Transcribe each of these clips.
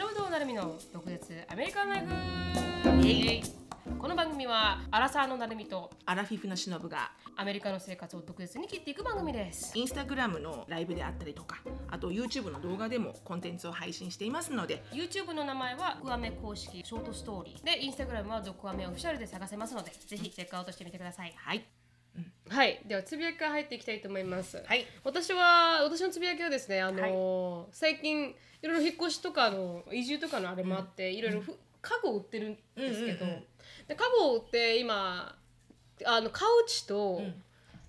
忍となるみの独舌アメリカンライフ。この番組はアラサーのなるみとアラフィフのしのぶがアメリカの生活を独舌に切っていく番組です。インスタグラムのライブであったりとかあと YouTube の動画でもコンテンツを配信していますので YouTube の名前はドクアメ公式ショートストーリー。で Instagram はドクアメオフィシャルで探せますのでぜひチェックアウトしてみてください。はいはい。ではつぶやきから入っていきたいと思います。はい。私は私のつぶやきはですねあのー最近いろいろ引っ越しとかの移住とかのあれもあって、いろいろふ家具を売ってるんですけど、うんうんうん。で家具を売って今あのカウチと、ん。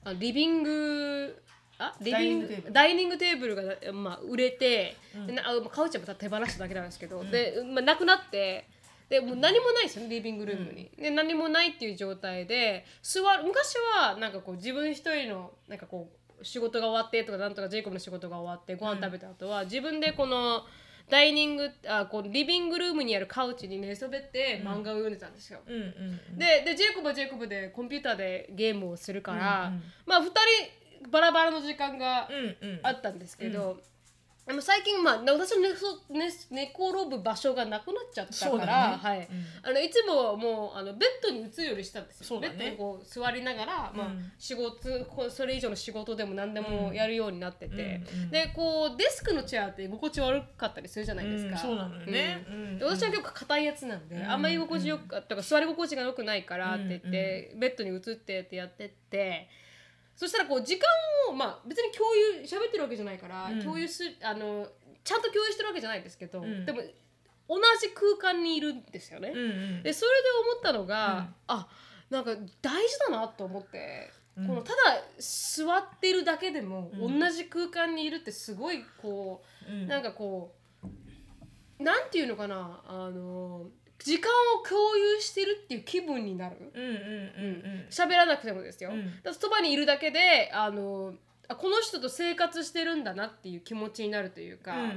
あリビングあリビングダダイニングテーブルが、まあ、売れて、でなあまあカウチはまた手放しただけなんですけど、で、まあ、なくなってでもう何もないですよねリビングルームに、で何もないっていう状態で座る昔はなんかこう自分一人のなんかこう仕事が終わってとかなんとかジェイコブの仕事が終わってご飯食べた後は、自分でこのダイニングあこうリビングルームにあるカウチに寝そべって漫画を読んでたんですよ、うんうんででジェイコブはジェイコブでコンピューターでゲームをするから、うんうん。まあ2人バラバラの時間がうんうん。あったんですけど、でも最近、まあ、私の寝そ寝寝転ぶ場所がなくなっちゃったから、だね。はい。あのいつももうあのベッドに移るようにしたんですよ、ね。ベッドにこう座りながら、まあうん。仕事こうそれ以上の仕事でも何でもやるようになってて、うん。うん。でこうデスクのチェアって居心地悪かったりするじゃないですか、うん。そうなのよね。私は結構硬いやつなんで、あんまり居心地よく、とか座り心地が良くないからって言って、ベッドに移ってってやってってそしたらこう時間をまあ別に共有喋ってるわけじゃないから、うん。共有すあのちゃんと共有してるわけじゃないんですけど、ん。でも同じ空間にいるんですよね。うんうん。でそれで思ったのが、あなんか大事だなと思って。うん。このただ座ってるだけでも同じ空間にいるってすごいこう、うん。なんかこうなんていうのかなあの時間を共有してるっていう気分になる。うんうんうん喋らなくてもですよ、うん。だそばにいるだけであのあこの人と生活してるんだなっていう気持ちになるというか、うんうんう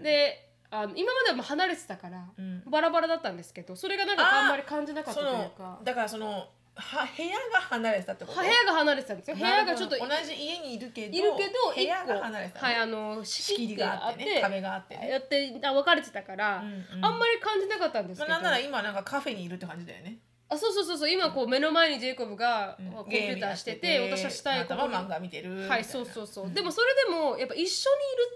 ん。であの今まではもう離れてたから、うん。バラバラだったんですけどそれがなんかあんまり感じなかったそというのかだからそのは部屋が離れてたってこと？部屋が離れてたんですよ。部屋がちょっと同じ家にいるけどいるけど部屋が離れてたはいあの仕仕切りがあってね壁があってね。やってあ分かれてたから、うんうん。あんまり感じなかったんですけど、まあなんなら今なんかカフェにいるって感じだよねあそうそうそうそう今こう目の前にジェイコブがうん。コンピューターしてて、私はしたいことにあなたは漫画見てるはいそうそうそう、でもそれでもやっぱ一緒にいる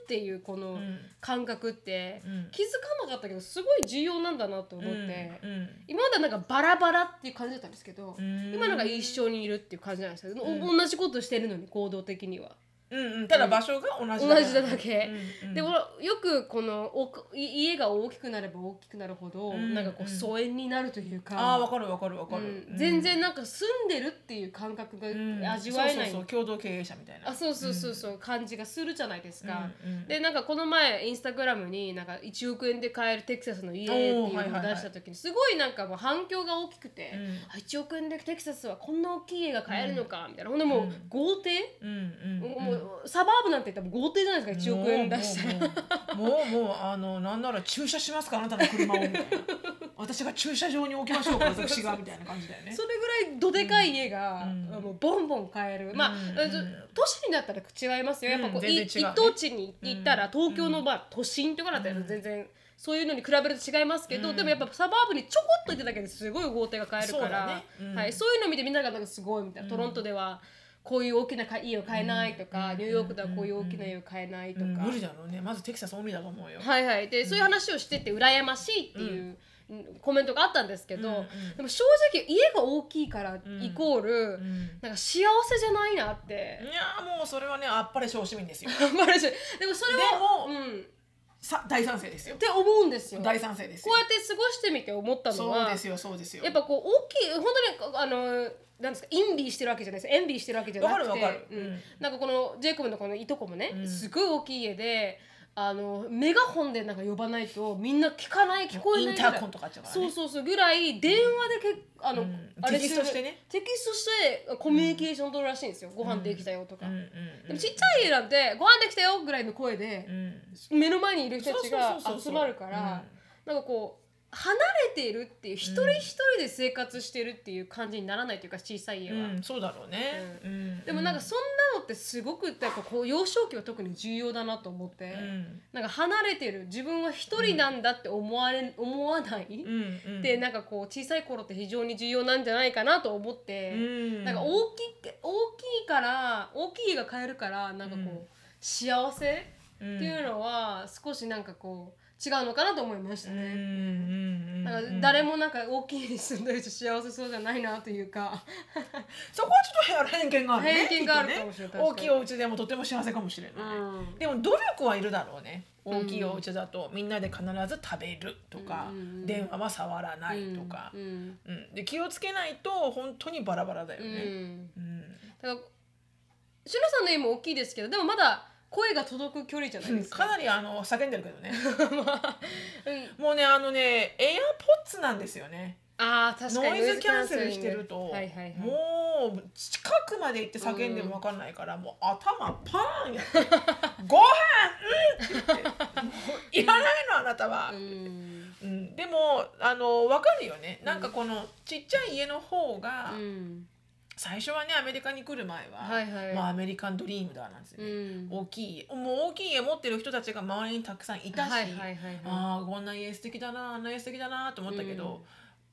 っていうこのん。感覚ってうん。気づかなかったけどすごい重要なんだなと思って、今まではなんかバラバラっていう感じだったんですけど、ん。今なんか一緒にいるっていう感じなんですよ、お同じことしてるのに行動的には。うんうんただ場所が同じ同じだけ、うんうん。でもよくこのおい家が大きくなれば大きくなるほど、んなんかこう疎遠になるというか、ああわかるわかるわかる。うん。全然なんか住んでるっていう感覚がうん。味わえない、そうそうそう共同経営者みたいな。あそうそうそうそう、感じがするじゃないですか、うんうんでなんかこの前インスタグラムになんか1億円で買えるテキサスの家っていうのを出した時にすごいなんかもう反響が大きくて、うん。あ1億円でテキサスはこんな大きい家が買えるのかみたいな。ほんでもう豪邸、うんうん。もうサバーブなんて言ったら豪邸じゃないですか1億円出したら。もうもうもうもうあのなんなら駐車しますかあなたの車を。みたいな私が駐車場に置きましょうか私がみたいな感じだよね。それぐらいどでかい家が、うん。あのボンボン買える、まあ、うん。都市になったら違いますよ。やっぱこう、うんね一等地に行ったら、東京の、まあ、都心とかだったら全然、そういうのに比べると違いますけど、うん。でもやっぱサバーブにちょこっと行っただけですごい豪邸が買えるかそうね。うん。はい、そういうのを見てみんながなんかすごいみたいな、トロントではこういう大きな家を買えないとか、ニューヨークではこういう大きな家を買えないとか、うん。無理だろうね。まずテキサス無理だと思うよ。はいはいで、そういう話をしてて羨ましいっていう、うん。コメントがあったんですけど、うん。うんでも正直家が大きいからイコール、ん。なんか幸せじゃないなって、いやーもうそれはねあっぱれ小市民ですよ。ま あでもそれはでもうん、っさ大賛成ですよ。て思うんですよ。大賛成ですこようやって過ごしてみて思ったのはそうですよそうですよ。やっぱこう大きい本当にあのなんですかインビーしてるわけじゃないです。エンビーしてるわけじゃなくて。わかるわかる。うん。うん。なんかこのジェイコブのこのいとこもね、うん。すごい大きい家であのメガホンでなんか呼ばないとみんな聞かない聞こえないインターコンとかあっちゃうからね。そうそうそうぐらい電話でけあの、うん。あれテキストしてね。テキストしてコミュニケーション取るらしいんですよ、ご飯できたよとか、うんうんでもちっちゃい家なんてご飯できたよぐらいの声でう、ん。目の前にいる人たちが集まるからなんかこう離れているっていう一人一人で生活してるっていう感じにならないというか小さい家は。うん、そうだろうね。うん。でもなんかそんなのってすごくやっぱこう幼少期は特に重要だなと思って、うん。なんか離れてる自分は一人なんだって思われ、思わない、うんうん。でなんかこう小さい頃って非常に重要なんじゃないかなと思って、うん。なんか大きい大きいから大きい家が買えるからなんかこう、うん。幸せっうんていうのは少しなんかこう違うのかなと思いましたね。うんなんか誰もなんか大きい家に住んでる人幸せそうじゃないなというか。そこはちょっと偏見があるね。偏見があるかもしれない確かに。大きいお家でもとても幸せかもしれない。うん。でも努力はいるだろうね。大きいお家だとみんなで必ず食べるとか、うん電話は触らないとか。う、んうんで気をつけないと本当にバラバラだよね。ん。うん。だからしのさんの家も大きいですけどでもまだ声が届く距離じゃないですか。かなりあの叫んでるけどね。うん、もうねあのねエアポッツなんですよね。ああ確かにノイズキャンセルしてると、はいはいはい、もう近くまで行って叫んでも分かんないから、もう頭パーンやって「ご飯うん!」って言って「もういらないのあなたは」うんうんでもあの分かるよねなんかこのちっちゃい家の方が、うん最初はねアメリカに来る前は、はいはい。まあ、アメリカンドリームだなんですようね、ん。大きい家もう大きい家持ってる人たちが周りにたくさんいたし、はいはいはいはい。ああこんな家素敵だなあんな家素敵だなと思ったけど、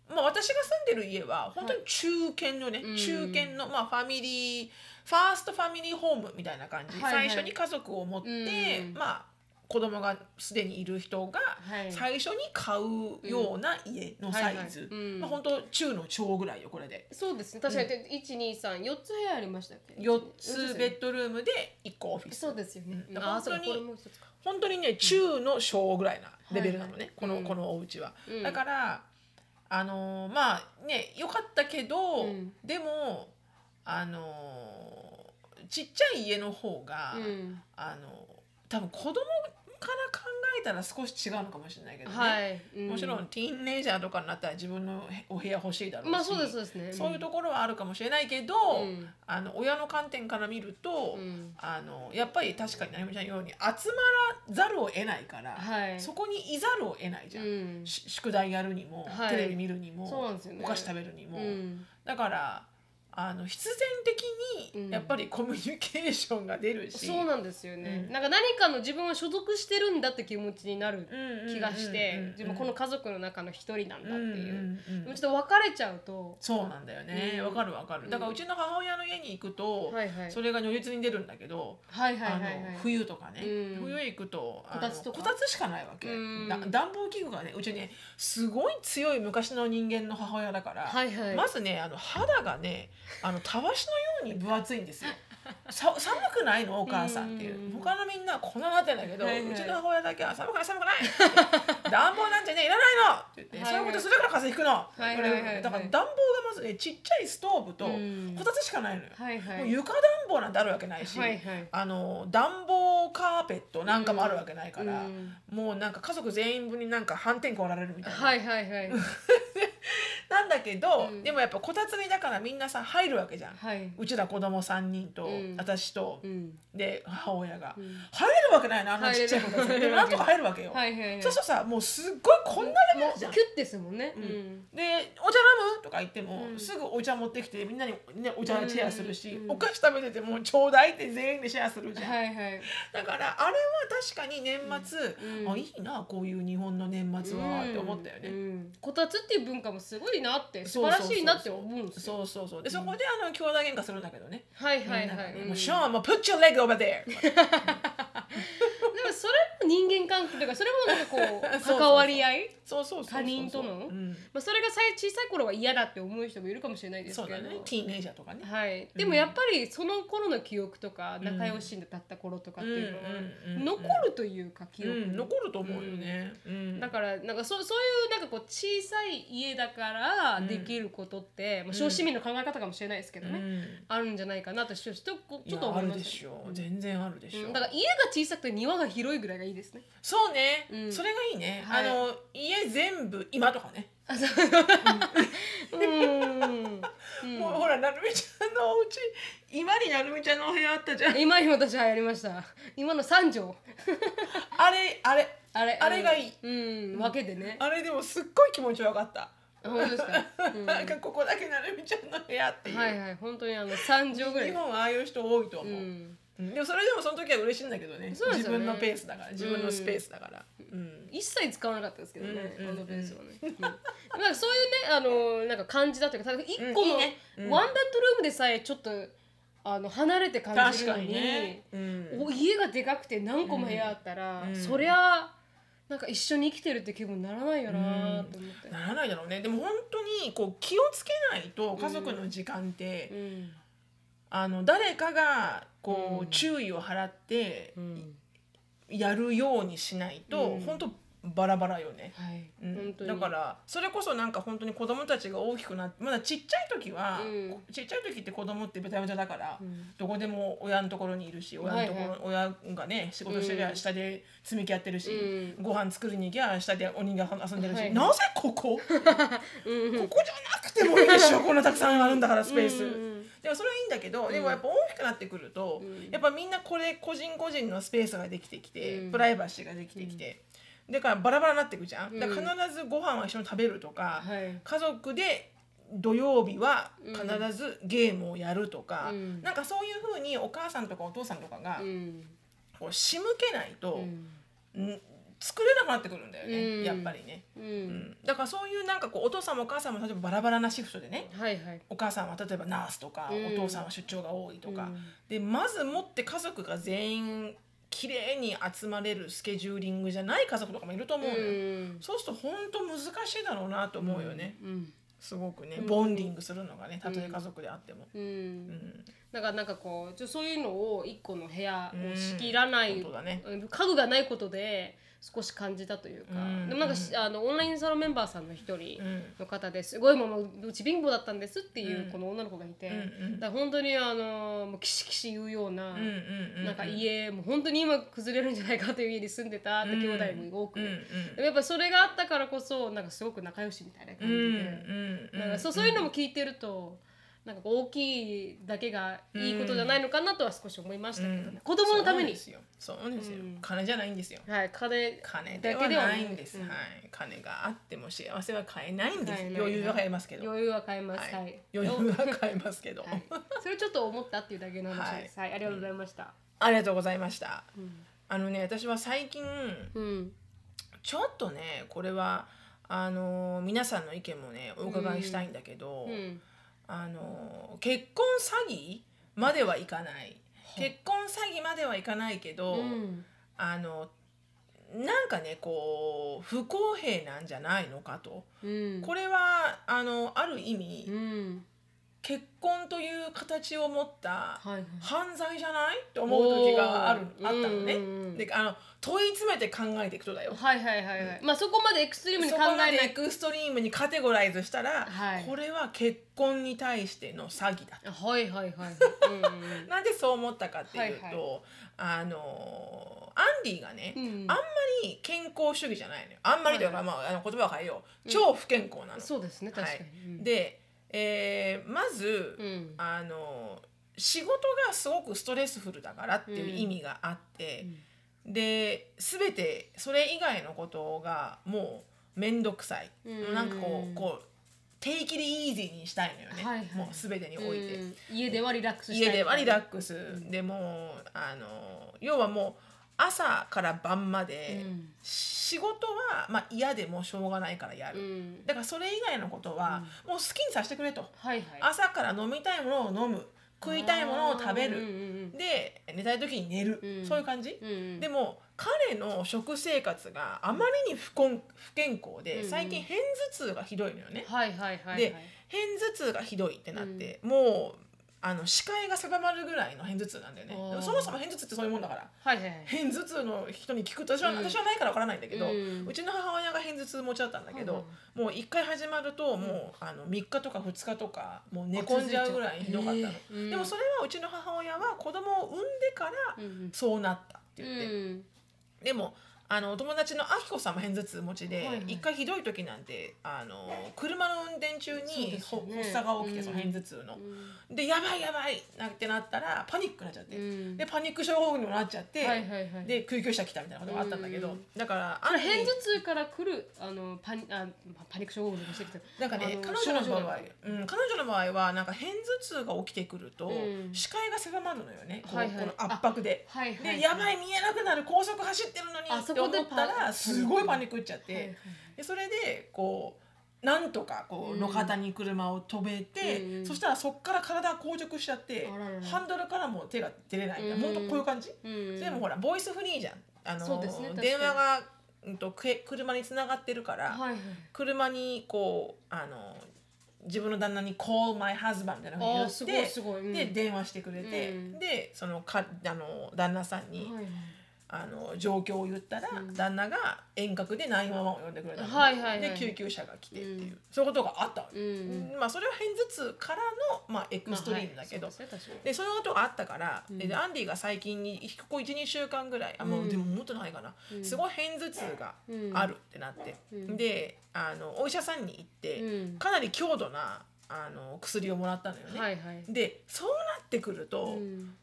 まあ、私が住んでる家は本当に中堅のね、うん。中堅の、まあ、ファミリーファーストファミリーホームみたいな感じ、はいはい。最初に家族を持って、うん。まあ子供がすでにいる人がはい。最初に買うような家のサイズ、まあ、本当中の長ぐらいよこれで。そうですね。確かに一二三四つ部屋ありましたっけ？4つベッドルームで1個オフィス。そうですよね、うん。本当に本当にね中の小ぐらいなレベルなのね、この、うん。このお家は、うん。だからあのーまあね良かったけど、うん。でもあのーちっちゃい家の方が、うん。あのー多分子供から考えたら少し違うのかもしれないけどね、はい、うもちろんティーンネイジャーとかになったら自分のお部屋欲しいだろうし、まあそうですね。そういうところはあるかもしれないけど、うん。あの親の観点から見ると、うん。あのやっぱり確かになゆみちゃんのように集まらざるを得ないから、はい。そこにいざるを得ないじゃん、宿題やるにも、はい。テレビ見るにもね。お菓子食べるにも、うん。だからあの必然的うん。にやっぱりコミュニケーションが出るし、そうなんですよね、うん。なんか何かの自分は所属してるんだって気持ちになるうん気がして、うんうんうん自分この家族の中の一人なんだっていう、うんうんうんちょっと別れちゃうと。そうなんだよね。うん。わ、かるわかる。だからうちの母親の家に行くと、はいはい。それが如実に出るんだけど、はいはい冬とかね、うん。冬行くとあのこたつとか？こたつしかないわけ、暖房器具がねうちねすごい強い昔の人間の母親だから、はいはい。まずねあの肌がねあのたわしのように分厚いんですよ。さ寒くないの？お母さんっていう。うん。他のみんなはこんななってんだけど、うちの母親だけは寒くない寒くないって暖房なんてね？いらないの？って言って、そうい。うことするから風邪ひくの、だから暖房がまずねちっちゃいストーブとうん。こたつしかないのよ、もう床暖房なんてあるわけないし、あの暖房カーペットなんかもあるわけないから、うん。もうなんか家族全員分になんか反転来られるみたいな、はいはいはい なんだけど、うん。でもやっぱこたつにだからみんなさ入るわけじゃん、はい。うちら子供3人と、うん。私と、うん。で母親が、うん。入れるわけないなあんなちっちゃい子たち。でもなんとか入るわけよ、はいはいはい。そうするとさもうすっごいこんなレベルじゃんキュッですもんね。で「お茶飲む?」とか言っても、うん。すぐお茶持ってきてみんなに、ね、お茶シェアするし、うん。お菓子食べてても「ちょうだい」って全員でシェアするじゃん、はいはい。だからあれは確かに年末、うん。あいいなこういう日本の年末はって思ったよね、うん。こたつっていう文化もすごいなって素晴らしいなって思うんですよ。そうそうそう。でそこであの兄弟喧嘩するんだけどね、はいはいはい。もうショーンもう put your leg over there でもそれも人間関係とかそれもなんかこう関わり合い？他人との？うん、まあそれが小さい頃は嫌だって思う人もいるかもしれないですけどね。ティーンネイジャーとかね。はい、でもやっぱりその頃の記憶とか仲良しだった頃とかっていうのは残るというか記憶残ると思うよね、うん。だからなんかそそういうなんかこう小さい家だからできることって、まあ、小市民の考え方かもしれないですけどね、うん。あるんじゃないかなとちょっとちょっと思います。あるでしょう。全然あるでしょだから家が小さくて庭が広いぐらいがいいですね。そうね、うん。それがいいね、はい。あの家全部今とかね。う。ん。もうほらなるみちゃんのお家今になるみちゃんのお部屋あったじゃん。今に私はやりました。今の三畳あれあれ。あれあれ。がいい。うん。分けてね。あれでもすっごい気持ちよかった、本当ですか、うん。なんかここだけなるみちゃんの部屋っていう、はいはい。本当にあの三畳ぐらい。日本はああいう人多いと思う、うんうん。でもそれでもその時は嬉しいんだけどね。そうですよね。自分のペースだから。自分のスペースだから、うん。一切使わなかったですけどね、うんはね、うん。なんかそういうねあのなんか感じだというか例えば一個のね。うん。ワンベッドルームでさえちょっとあの離れて感じるのに確かにね、うん。お家がでかくて何個も部屋あったら、うん。そりゃなんか一緒に生きてるって気分にならないよなと思って、ならないだろうね。でも本当にこう気をつけないと家族の時間って、うん。あの誰かがこう、うん。注意を払ってうん。やるようにしないと、うん。本当バラバラよね。はい、うん。だからそれこそなんか本当に子供たちが大きくなってまだちっちゃい時は、うん。ちっちゃい時って子供ってベタベタだから、うん。どこでも親のところにいるし親のところ、はい親がね仕事してりゃうん。下で積み木やってるし、うん。ご飯作りに行きゃ下で鬼が遊んでるし、はい。なぜここ？うん。ここじゃなくてもいいでしょこんなたくさんあるんだからスペース。でもそれはいいんだけど、でもやっぱ大きくなってくると、うん。やっぱみんなこれ個人個人のスペースができてきて、うん。プライバシーができてきて、だからバラバラになってくじゃん、うん。だから必ずご飯は一緒に食べるとか、はい。家族で土曜日は必ずゲームをやるとか、うん。なんかそういうふうにお母さんとかお父さんとかがうん。こう仕向けないと、うん。ん作れなくなってくるんだよね、うん。やっぱりね、ううん。ん、だからそういうなんかこうお父さんもお母さんも例えばバラバラなシフトでねはいはい。お母さんは例えばナースとか、うん。お父さんは出張が多いとか、うん。でまずもって家族が全員きれいに集まれるスケジューリングじゃない家族とかもいると思うのよ、うん。そうすると本当難しいだろうなと思うよね、うん。すごくね。うん。ボンディングするのがねたとえ家族であっても、うん。うん。だからなんかこうちょそういうのを一個の部屋を仕切らない、うん。ね。うん。家具がないことで少し感じたというか、うんでもなんかしあのオンラインサロンメンバーさんの一人うん。の方ですごいもううち貧乏だったんですっていううん。この女の子がいて、うんうん。だから本当にあのもうキシキシ言うような、うんうんうんなんか家もう本当に今崩れるんじゃないかという家に住んでたって兄弟も多く、うんうんでもやっぱそれがあったからこそなんかすごく仲良しみたいな感うんじで。うん。なんかそうそういうのも聞いてるとなんか大きいだけがいいことじゃないのかなとは少し思いましたけどね、うん。子供のために。そうですよ。そうですよ、うん。金じゃないんですよ。はい金金だけではないんです、うん。はい。金があっても幸せは買えないんです、余裕は買えますけど、余裕は買えます。ははい。い、余裕は買えますけど、はい、それちょっと思ったっていうだけの話です。はい、ありがとうございました。ありがとうございました。うん、あのね私は最近うん。ちょっとねこれはあの皆さんの意見もねお伺いしたいんだけど、うんあの結婚詐欺まではいかない。結婚詐欺まではいかないけど、うん。あのなんかねこう不公平なんじゃないのかと。うん。これはあのある意味、うん。結婚という形を持ったはいはい。犯罪じゃない？って思う時があるあったのね。であの問い詰めて考えていくとだよ。はいはいはいはい、まあそこまでエクストリームにそ考えない。こまでエクストリームにカテゴライズしたら、はい。これは結婚に対しての詐欺だ。はいはいはい、うんうん なんでそう思ったかっていうと、はいはあのアンディがね、うんあんまり健康主義じゃないのよ。あんまりというか、はいまああの言葉を変えよう。超不健康なの。そうですね確かに、はい、で、えーまず、うん。あの仕事がすごくストレスフルだからっていう意味があって、で全てそれ以外のことがもう面倒くさい、うん。なんかこうこうテイキリイージーにしたいのよね、はいはい。もう全てにおいて。うん。家ではリラックスしたい。家ではリラックス、でもうあの要はもう朝から晩まで、うん。仕事は、まあ、嫌でもしょうがないからやる、うん。だからそれ以外のことは、もう好きにさせてくれと。はいはい。朝から飲みたいものを飲む食いたいものを食べる、で寝たい時に寝る、うん。そういう感じ、うんうん。でも彼の食生活があまりに不健不健康で、最近片頭痛がひどいのよね、はいはいはいはい。で片頭痛がひどいってなって、もうあの視界が狭まるぐらいの片頭痛なんだよね。そもそも片頭痛ってそういうもんだから。はいはいはい。片頭痛の人に聞くと私は,、うん私はないからわからないんだけど、ううんちの母親が片頭痛持ちだったんだけど、はいもう一回始まるともうあの3日とか2日とかもう寝込んじゃうぐらいひどかったの、へー。うん。でもそれはうちの母親は子供を産んでからうんうん。そうなったって言って、うん。でもあのお友達のあきこさんも片頭痛持ちで、はいはい。一回ひどい時なんてあの車の運転中に発作が起きて、うんその片頭痛の。でやばいやばいなってなったらパニックになっちゃって、うん。でパニック症候群にもなっちゃって、はいはいはい。で救急車来たみたいなことがあったんだけど、うん。だからあれある意味片頭痛から来るあのパニあパニック症候群とかしてきた。なんかね彼女の場合症、うん、彼女の場合はなんか片頭痛が起きてくると、うん。視界が狭まるのよね、はいはい。この圧迫で。はいはいでやばい見えなくなる高速走ってるのにあそって思ったらすごいパニックっちゃって、でそれでこうなんとかこううん路肩に車を止めて、うんそしたらそっから体が硬直しちゃってハンドルからも手が出れない、うん。ほんとこういう感じ、うんでもほらボイスフリーじゃん。あのね電話が、うん、とけ車につながってるから、はいはい車にこうあの自分の旦那に「call my husband」みたいなふうに言ってで電話してくれて、うん。でそのかあの旦那さんに、はいはいあの状況を言ったら、うん。旦那が遠隔で911を呼んでくれたの、はいはいはい。で救急車が来てっていう、うんそういうことがあったわけ、うん。まあそれは片頭痛からの、まあ、エクストリームだけど、まあはい。そうですね。確かに。でそういうことがあったから、うん。でアンディが最近にここ12週間ぐらい。あもう、うんでももっとないかな、うん。すごい片頭痛がうん。あるってなって、うん。であのお医者さんに行って、うん。かなり強度なあの薬をもらったのよね。はいはい。でそうなってくると、うん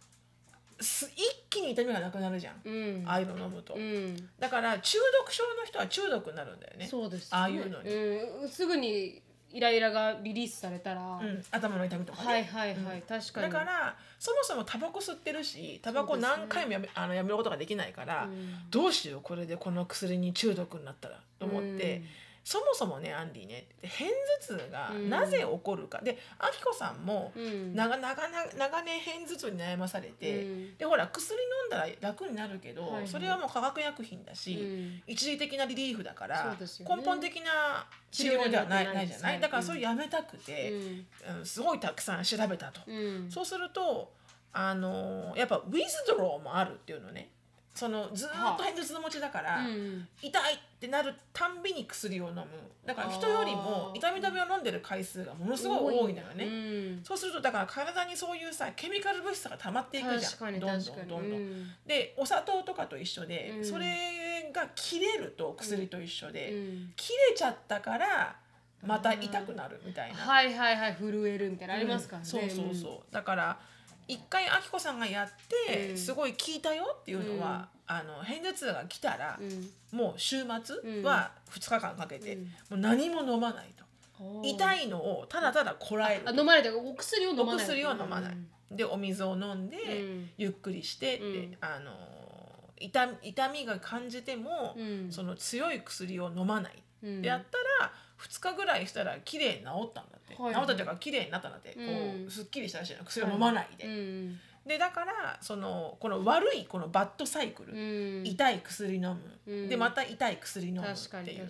す一気に痛みがなくなるじゃん、うん。ああいうの飲むと、うん。だから中毒症の人は中毒になるんだよね。そうですね。ああいうのに。うん。すぐにイライラがリリースされたら。うん、頭の痛みとかね、はいはいはい。確かに。だからそもそもタバコ吸ってるしタバコ何回もやめ,、あのやめることができないから、うん。どうしようこれでこの薬に中毒になったらと思って、うんそもそもねアンディね片頭痛がうん。なぜ起こるか、であきこさんもうん。長長長長年片頭痛に悩まされて、うん。でほら薬飲んだら楽になるけど、はいはい。それはもう化学薬品だし、うん。一時的なリリーフだから、ね。根本的な治療ではないないじゃない、はいだからそれやめたくて、うん。すごいたくさん調べたと、うん。そうするとあのやっぱウィズドローもあるっていうのねそのずーっと片頭痛持ちだから、うん痛いってなるたんびに薬を飲む。だから人よりも痛み止めを飲んでる回数がものすごい多いのよね、うん。そうするとだから体にそういうさケミカル物質が溜まっていくじゃん。どんどんどんどん。うん。でお砂糖とかと一緒で、うん。それが切れると薬と一緒で、うん。切れちゃったからまた痛くなるみたいな。はいはいはい震えるみたいなのありますからね。そうそうそう。だから一回あきこさんがやって、うん。すごい効いたよっていうのは、あの片頭痛が来たら、うん。もう週末は2日間かけて、うん。もう何も飲まないと、痛いのをただただこらえる。あ飲まれてお薬を飲まない。お薬を飲まない。でお水を飲んで、うん。ゆっくりしてって、うん。あの痛痛みが感じても、うん。その強い薬を飲まない、うん。でやったら2日ぐらいしたら綺麗に治ったんだって、はい治ったというか綺麗になったんだって、こうすっきりしたらしいの。薬を飲まないで、うんでだからそのこの悪いこのバッドサイクル、うん。痛い薬飲む、うん。でまた痛い薬飲むっていう。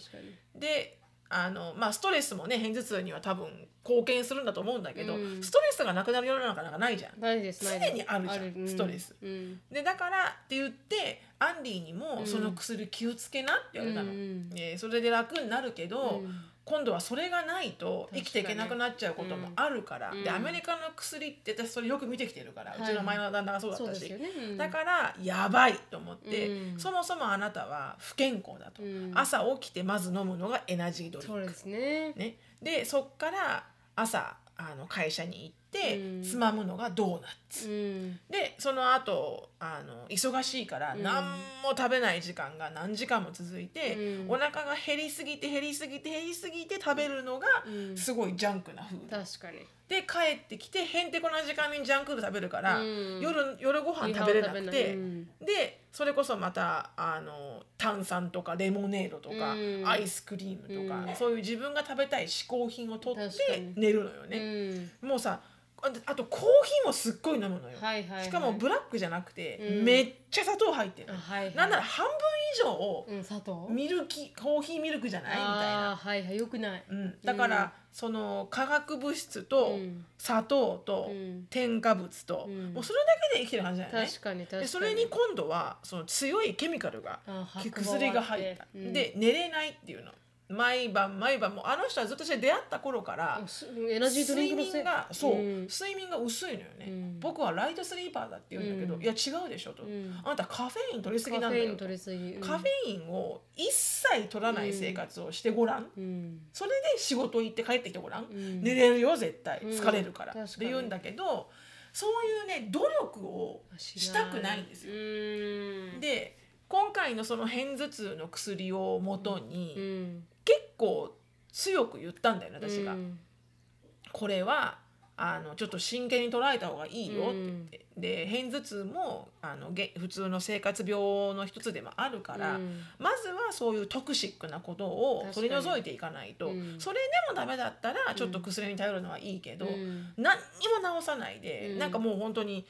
であのまあストレスもね片頭痛には多分貢献するんだと思うんだけど、うん。ストレスがなくなる世の中なんかないじゃん。す常にあるじゃんうん。ストレス。うん。でだからって言ってアンディにもうん。その薬気をつけなって言われたの、うん。えーそれで楽になるけど、うん今度はそれがないと生きていけなくなっちゃうこともあるから、うん。でアメリカの薬って私それよく見てきてるから、はい。うちの前の旦那がそうだったし、ね。うん。だからやばいと思って、うん。そもそもあなたは不健康だと、うん。朝起きてまず飲むのがエナジードリンク。そうですね。ね、でそっから朝あの会社に行って、うん。つまむのがドーナツ、うん。でその後あの忙しいからうん。何も食べない時間が何時間も続いて、うん。お腹が減りすぎて減りすぎて減りすぎて食べるのがうん。すごいジャンクなフード、確かに。で帰ってきてへんてこな時間にジャンクフード食べるから、うん。夜夜ご飯食べれなくて、うん。でそれこそまたあの炭酸とかレモネードとか、うん。アイスクリームとか、うん。そういう自分が食べたい嗜好品を取ってに。寝るのようね、ん。もうさああとコーヒーもすっごい飲むのよ、はいはいはい。しかもブラックじゃなくて、うん。めっちゃ砂糖入ってるの、はいはい。なんなら半分以上をミルキコーヒーミルクじゃないみたいあなーはいはいよくない。うん、だから、うん。その化学物質とうん。砂糖とうん。添加物と、うん。もうそれだけで生きてる感じだよね。確かに確かに。でそれに今度はその強いケミカルが薬が入った、うん。で寝れないっていうの毎晩毎晩もうあの人はずっと私出会った頃からあすエナジードリンクのせい。睡眠がそう、ん。睡眠が薄いのよね、うん。僕はライトスリーパーだって言うんだけど、うん。いや違うでしょと、うん。あなたカフェイン取りすぎなんだよカフェインを一切取らない生活をしてごらん、うん。それで仕事行って帰ってきてごらん、うん。寝れるよ絶対。うん。疲れるから、って言うんだけどそういうね努力をしたくないんですよ。うん。で今回のその片頭痛の薬をもとに、構強く言ったんだよね私が。うん。これはあのちょっと真剣に捉えた方がいいよって。言って、で片頭痛もあのげ普通の生活病の一つでもあるから、うん。まずはそういうトクシックなことを取り除いていかないと、うん。それでもダメだったらちょっと薬に頼るのはいいけど、うん。何にも治さないで、うん。なんかもう本当に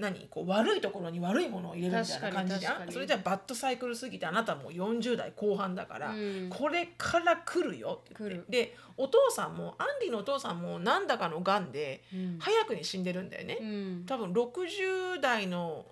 何こう悪いところに悪いものを入れるみたいな感じじゃん。それじゃバッドサイクルすぎてあなたもう40代後半だから、うん。これから来るよって言って。でお父さんもアンディのお父さんも何だかのがんでうん。早くに死んでるんだよね、うん。多分60代の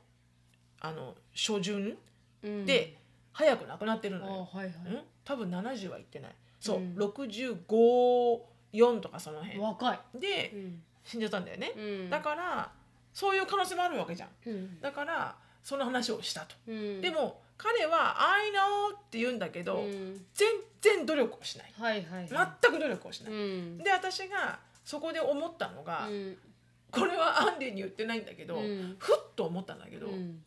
あの初旬うん。で早く亡くなってるあのよ、はいはい。うん？多分70はいってない。そう、うん。654とかその辺。若い。でうん。死んじゃったんだよね、うん。だからそういう可能性もあるわけじゃん。うん。だからその話をしたと、うん。でも彼は「I know」って言うんだけど、うん。全然努力をしない。はいはい全く努力をしない、うん。で私がそこで思ったのが、うん。これはアンディに言ってないんだけど、うん。ふっと思ったんだけど、うん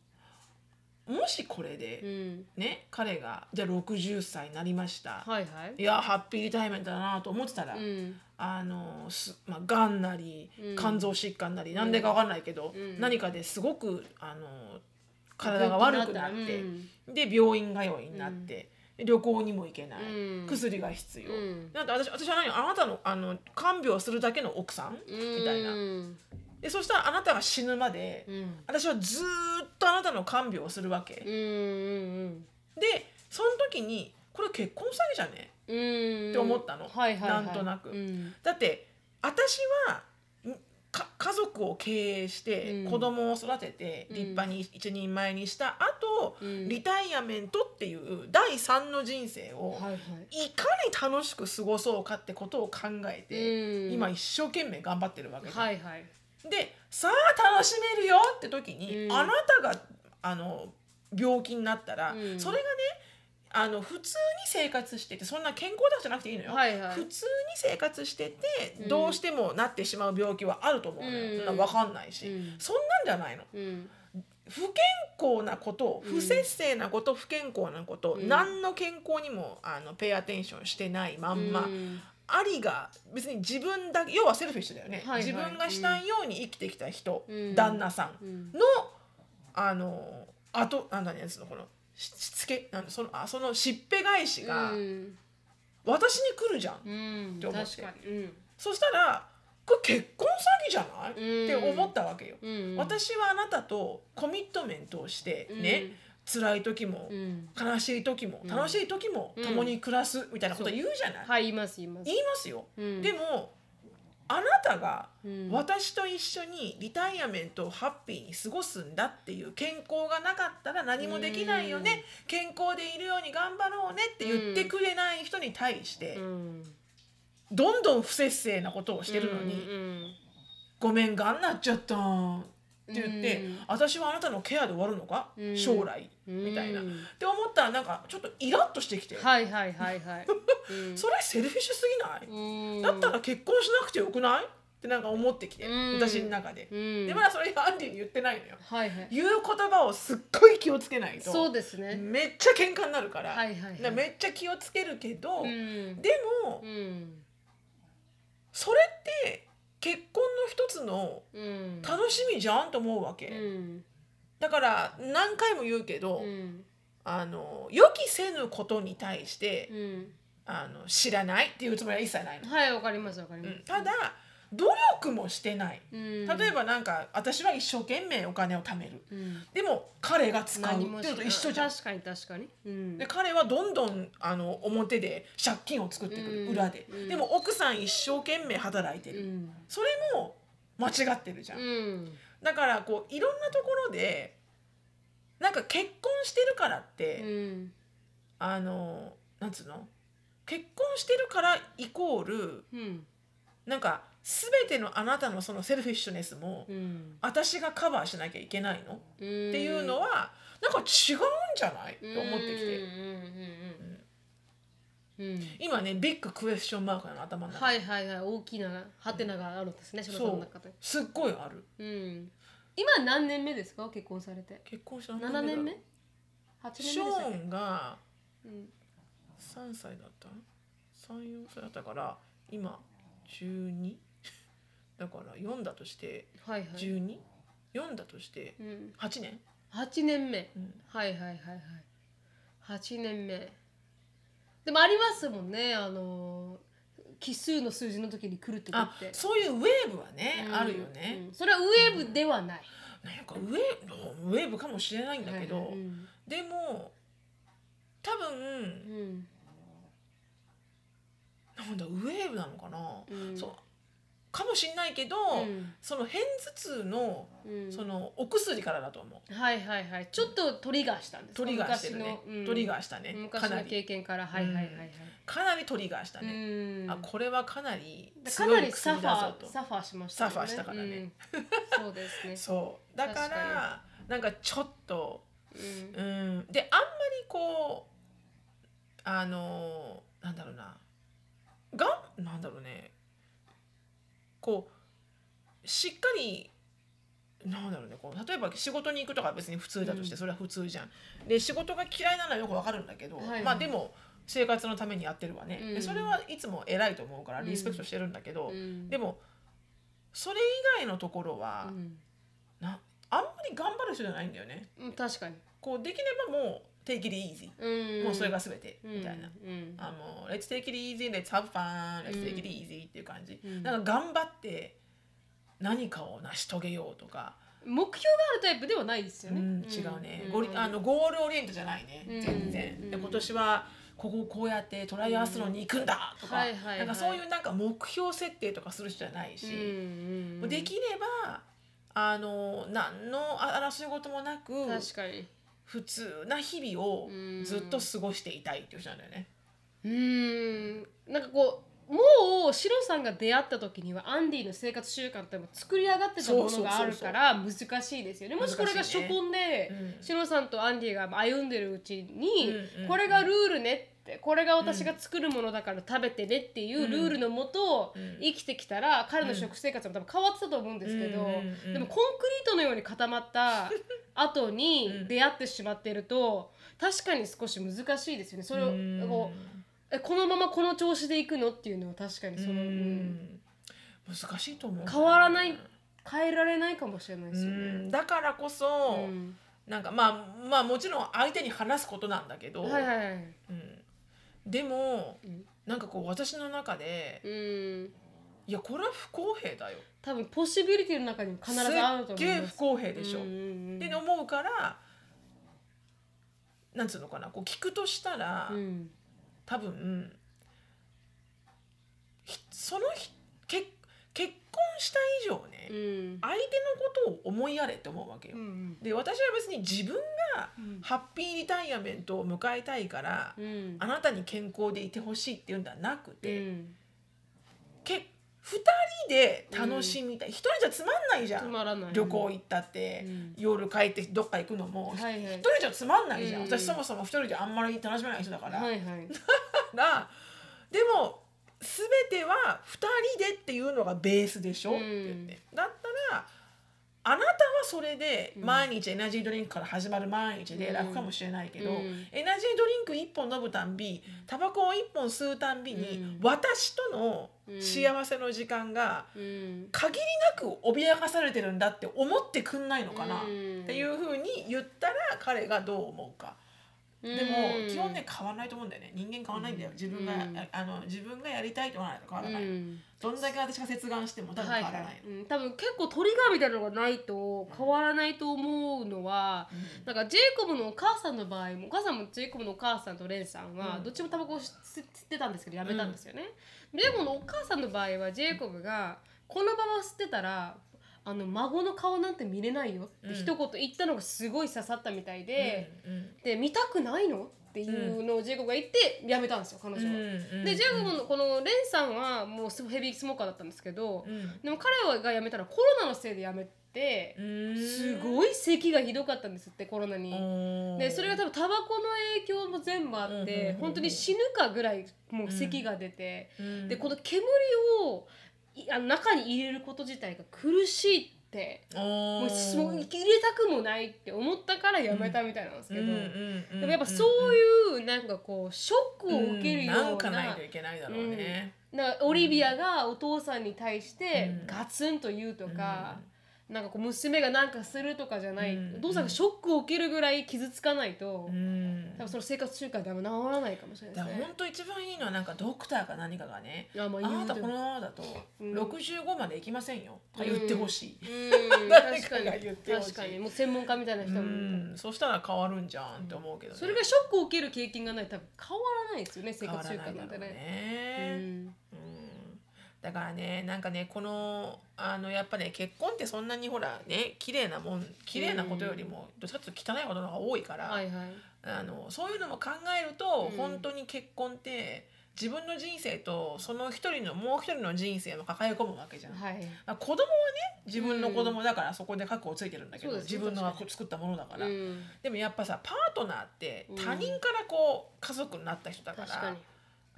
もしこれで、うん。ね彼がじゃあ60歳になりました、はいはい。いやハッピーリタイメントだなと思ってたら、うん。あのすまあ、がんなりうん。肝臓疾患なり、なんでか分かんないけど、うん。何かですごくあの体が悪くなって、うん。で病院通いになって、旅行にも行けない、うん。薬が必要、うん。なんて私私は何あなたのあの看病するだけの奥さん、みたいな。うんでそしたらあなたが死ぬまで、うん。私はずーっとあなたの看病をするわけ、うんうんでその時にこれ結婚詐欺じゃね？うんって思ったの。はいはいはい。なんとなく。うん。だって私は家族を経営してうん。子供を育ててうん。立派に一人前にした後、うん。リタイアメントっていう第三の人生をはいかに楽しく過ごそうかってことを考えて、うん。今一生懸命頑張ってるわけじゃんはいはいでさあ楽しめるよって時に、うん。あなたがあの病気になったら、うん。それがねあの普通に生活しててそんな健康だじゃなくていいのよ、はいはい。普通に生活してて、うん。どうしてもなってしまう病気はあると思うのよ、うん。そんな分かんないし、うん。そんなんじゃないの。うん。不健康なことうん。不節制なこと、不健康なこと、うん。何の健康にもあのペイアテンションしてないまんま、うんありが別に自分だけ要はセルフィッシュだよね、はいはい。自分がしたいように生きてきた人、うん。旦那さんうん。のあのあとなんだねそのこのししつけ？なんだそのあそのしっぺ返しがうん。私に来るじゃん、うんって思って。そしたらこれ結婚詐欺じゃない、うん。って思ったわけよ、うん私はあなたとコミットメントをしてね、辛い時も、うん。悲しい時もうん。楽しい時もうん。共に暮らすみたいなこと言うじゃない、はい言います言います。言いますよ、うん。でもあなたがうん。私と一緒にリタイアメントをハッピーに過ごすんだっていう健康がなかったら何もできないよね、健康でいるように頑張ろうねって言ってくれない人に対して、うん。どんどん不節制なことをしてるのに「うんごめんがんなっちゃった」って言って、うん。私はあなたのケアで終わるのか、うん。将来」うんみたいな。っうん。て思ったらなんかちょっとイラッとしてきて、はいはいはいはい。うん。それセルフィッシュすぎない、うん。だったら結婚しなくてよくない？ってなんか思ってきて、うん。私の中で。うん。でまだそれアンディに言ってないのよ。はいはい。言う言葉をすっごい気をつけないとそうですね。めっちゃ喧嘩になるから、はいはいはい。めっちゃ気をつけるけど、うん。でも、うん。それって結婚の一つのうん。楽しみじゃんと思うわけ、うん。だから何回も言うけど、うん。あの予期せぬことに対して、うん。あの知らないっていうつもりは一切ないの、はいわかりますわかりうます。ん。ただ努力もしてない。うん。例えばなんか私は一生懸命お金を貯める。うん。でも彼が使うっていうのと一緒じゃん。確かに確かに。うん。で彼はどんどんあの表で借金を作ってくる、うん。裏で、うん。でも奥さん一生懸命働いてる、うん。それも間違ってるじゃん、うん。だからこういろんなところでなんか結婚してるからって、うん。あのなんつうの？結婚してるからイコールうん。なんか全てのあなたのそのセルフィッシュネスもうん。私がカバーしなきゃいけないの？っっていうのはなんか違うんじゃない？と思ってきて。今ねビッグクエスチョンマークなの頭の中。はいはいはい。大きなハテナがあるんですね、そのさんの中で。すっごいある。うん。今何年目ですか？結婚されて。結婚した7年目 ?8 年ショーンがうん。3歳だった？34歳だったから今12だから4だとしてはいはい。12?4 だとしてうん、8年、8年目。うんはいはいはいはい。8年目。でもありますもんね、あの奇数の数字の時に来る時あって。そういうウェーブはね、うんあるよね、うんそれはウェーブではない。なんかウェーブウェーブかもしれないんだけど、はいはいうんでも多分うんなんだウェーブなのかな、うんそうかもしれないけど、うん。その片頭痛のうん。そのお薬からだと思う。はいはいはい。ちょっとトリガーしたんですか？トリガーしてるね、昔の。うん。トリガーしたね。昔のかなり。経験から。はいはいはいはい。かなりトリガーしたうね、ん。あこれはかなりか強ないりサファーサファーしましたよサファーしたからね。うん。そうですね。そう。だから確かなんかちょっとうん。うん。であんまりこうあのなんだろうな。がん？なんだろうねこうしっかりなんだろうねこう例えば仕事に行くとかは別に普通だとして、うん。それは普通じゃん。で仕事が嫌いなのはよくわかるんだけど、はいはい。まあでも生活のためにやってるわね、うん。でそれはいつも偉いと思うからうん。リスペクトしてるんだけど、うん。でもそれ以外のところは、うん。なあんまり頑張る人じゃないんだよね。うん確かに。こうできればもう take it easy、うん。もうそれが全てみたいな。うん。あもう let's take it easy, let's have fun, let's take it easy っていう感じ。うん。なんか頑張って何かを成し遂げようとか、目標があるタイプではないですよね。うん、違うね、ん。ゴリあのゴールオリエントじゃないね、うん。全然、うん。で今年はここをこうやってトライアスロンに行くんだとか、はいはいはい。なんかそういうなんか目標設定とかする人じゃないし、できればあの何の争い事もなく確かに。普通な日々をうん。ずっと過ごしていたいっていう人なんだよね。うん。なんかこうもうシロさんが出会った時にはアンディの生活習慣っても作り上がってたものがあるから難しいですよね。もしこれが初婚で、うんシロさんとアンディが歩んでるうちに、これがルールねってこれが私が作るものだから食べてねっていうルールのもとうん。生きてきたら、彼の食生活も多分変わってたと思うんですけど、でもコンクリートのように固まった 後に出会ってしまっていると確かに少し難しいですよね。それをうん。こうえこのままこの調子でいくのっていうのは確かにその、ううん。ん難しいと思う。変わらない変えられないかもしれないですようね。ん。だからこそ、うん。なんかまあまあもちろん相手に話すことなんだけど、はいはいはい。うん、でも、うん。なんかこう私の中でうん。いやこれは不公平だよ。多分ポッシビリティの中にも必ずあると思います。すっげえ不。公平でしょ、うんうんうん。って思うからなんつうのかなこう聞くとしたら、うん。多分ひそのひ結結婚した以上ね、うん。相手のことを思いやれって思うわけよ。うんで私は別に自分がうんハッピーリタイアメントを迎えたいから、うん。あなたに健康でいてほしいっていうんではなくうて、ん。け2人で楽しみたい、一人じゃつまんないじゃん、旅行行ったって、うん。夜帰ってどっか行くのも。一、はいはい。人じゃつまんないじゃん、うん。私そもそも一人であんまり楽しめない人だから、はいはい。らでも全ては2人でっていうのがベースでしょ、うん。って言って。だったらあなたはそれでうん。毎日エナジードリンクから始まる毎日で楽かもしれないけど、うん。エナジードリンク1本飲むたんびタバコを1本吸うたんびに、うん。私との幸せの時間がうん。限りなく脅かされてるんだって思ってくんないのかな、うん。っていうふうに言ったら彼がどう思うか。でも基本ね変わらないと思うんだよね。人間変わらないんだよ。自分が、うん。ああの自分がやりたいと思わないと変わらない、うん。どんだけ私が切断しても多分変わらないい、うん、多分結構トリガーみたいなのがないと変わらないと思うのは、うん。なんかジェイコブのお母さんの場合もお母さんもジェイコブのお母さんとレンさんはうん。どっちもタバコを吸吸ってたんですけどやめたんですよね、ジェイコブのお母さんの場合はジェイコブがこのまま吸ってたらあの孫の顔なんて見れないよ。ってうん。一言言ったのがすごい刺さったみたいで、うんで見たくないのっていうのをジェイコブが言ってやめたんですよ彼女は。うんでジェイコブのこのレンさんはもうヘビースモーカーだったんですけど、うん。でも彼が辞めたらコロナのせいで辞めて、うん。すごい咳がひどかったんですってコロナに。うんでそれが多分タバコの影響も全部あって、うんうんうん。うん本当に死ぬかぐらいもう咳が出て、うん。でこの煙をいあの中に入れること自体が苦しいってもう入れたくもないって思ったからやめたみたいなんですけど、でもやっぱそういうなんかこうショックを受けるような,、なんかないといけないだろうね。なん。かオリビアがお父さんに対してうん。ガツンと言うとか、なんかこう娘が何かするとかじゃない、うんお父さんがショックを受けるぐらい傷つかないと、うん。多分その生活習慣でも治らないかもしれないですね。本。当一番いいのはなんかドクターか何かがね。あまああなたこのままだとうん。65までいきませんよ。と言ってほしい。うん。誰かが確かに。言ってほしい。確かに。もう専門家みたいな人うも、ん、そしたら変わるんじゃんって思うけどね。それがショックを受ける経験がない。と多分変わらないですよね生活習慣なんてね。ね。うんうんだからねなんかねこのあのやっぱね結婚ってそんなにほらね綺麗なもん綺麗なことよりもどっちかというと汚いことの方が多いから、はいはい。あのそういうのも考えると、うん本当に結婚って自分の人生とその一人のもう一人の人生も抱え込むわけじゃん。はい。まあ子供はね自分の子供だからそこで覚悟ついてるんだけど、そうですね自分の作ったものだから、うんでもやっぱさパートナーってうん他人からこう家族になった人だから。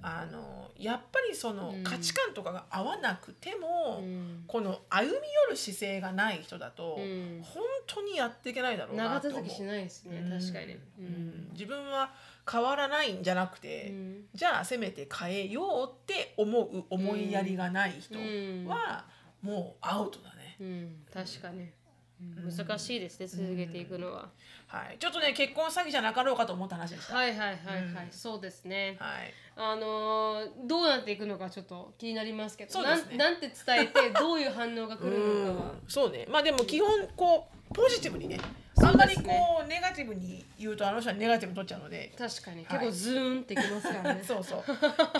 あのやっぱりそのうん。価値観とかが合わなくても、うん。この歩み寄る姿勢がない人だと、うん。本当にやっていけないだろうな長と思う。続きしないですね。うん。確かに。うん。自分は変わらないんじゃなくて、うん。じゃあせめて変えようって思う思いやりがない人うん。はもうアウトだね。うん。確かに。難しいですね続けていくのは。はい、ちょっとね結婚詐欺じゃなかろうかと思った話でした。はいはいはいはいうんそうですね。はいあのーどうなっていくのかちょっと気になりますけど、そうですねなんなんて伝えてどういう反応が来るのかは。うんそうねまあでも基本こうポジティブにねあんまりですねこうネガティブに言うとあの人はネガティブに取っちゃうので。確かに、はい。結構ズーンってきますからね。そうそう。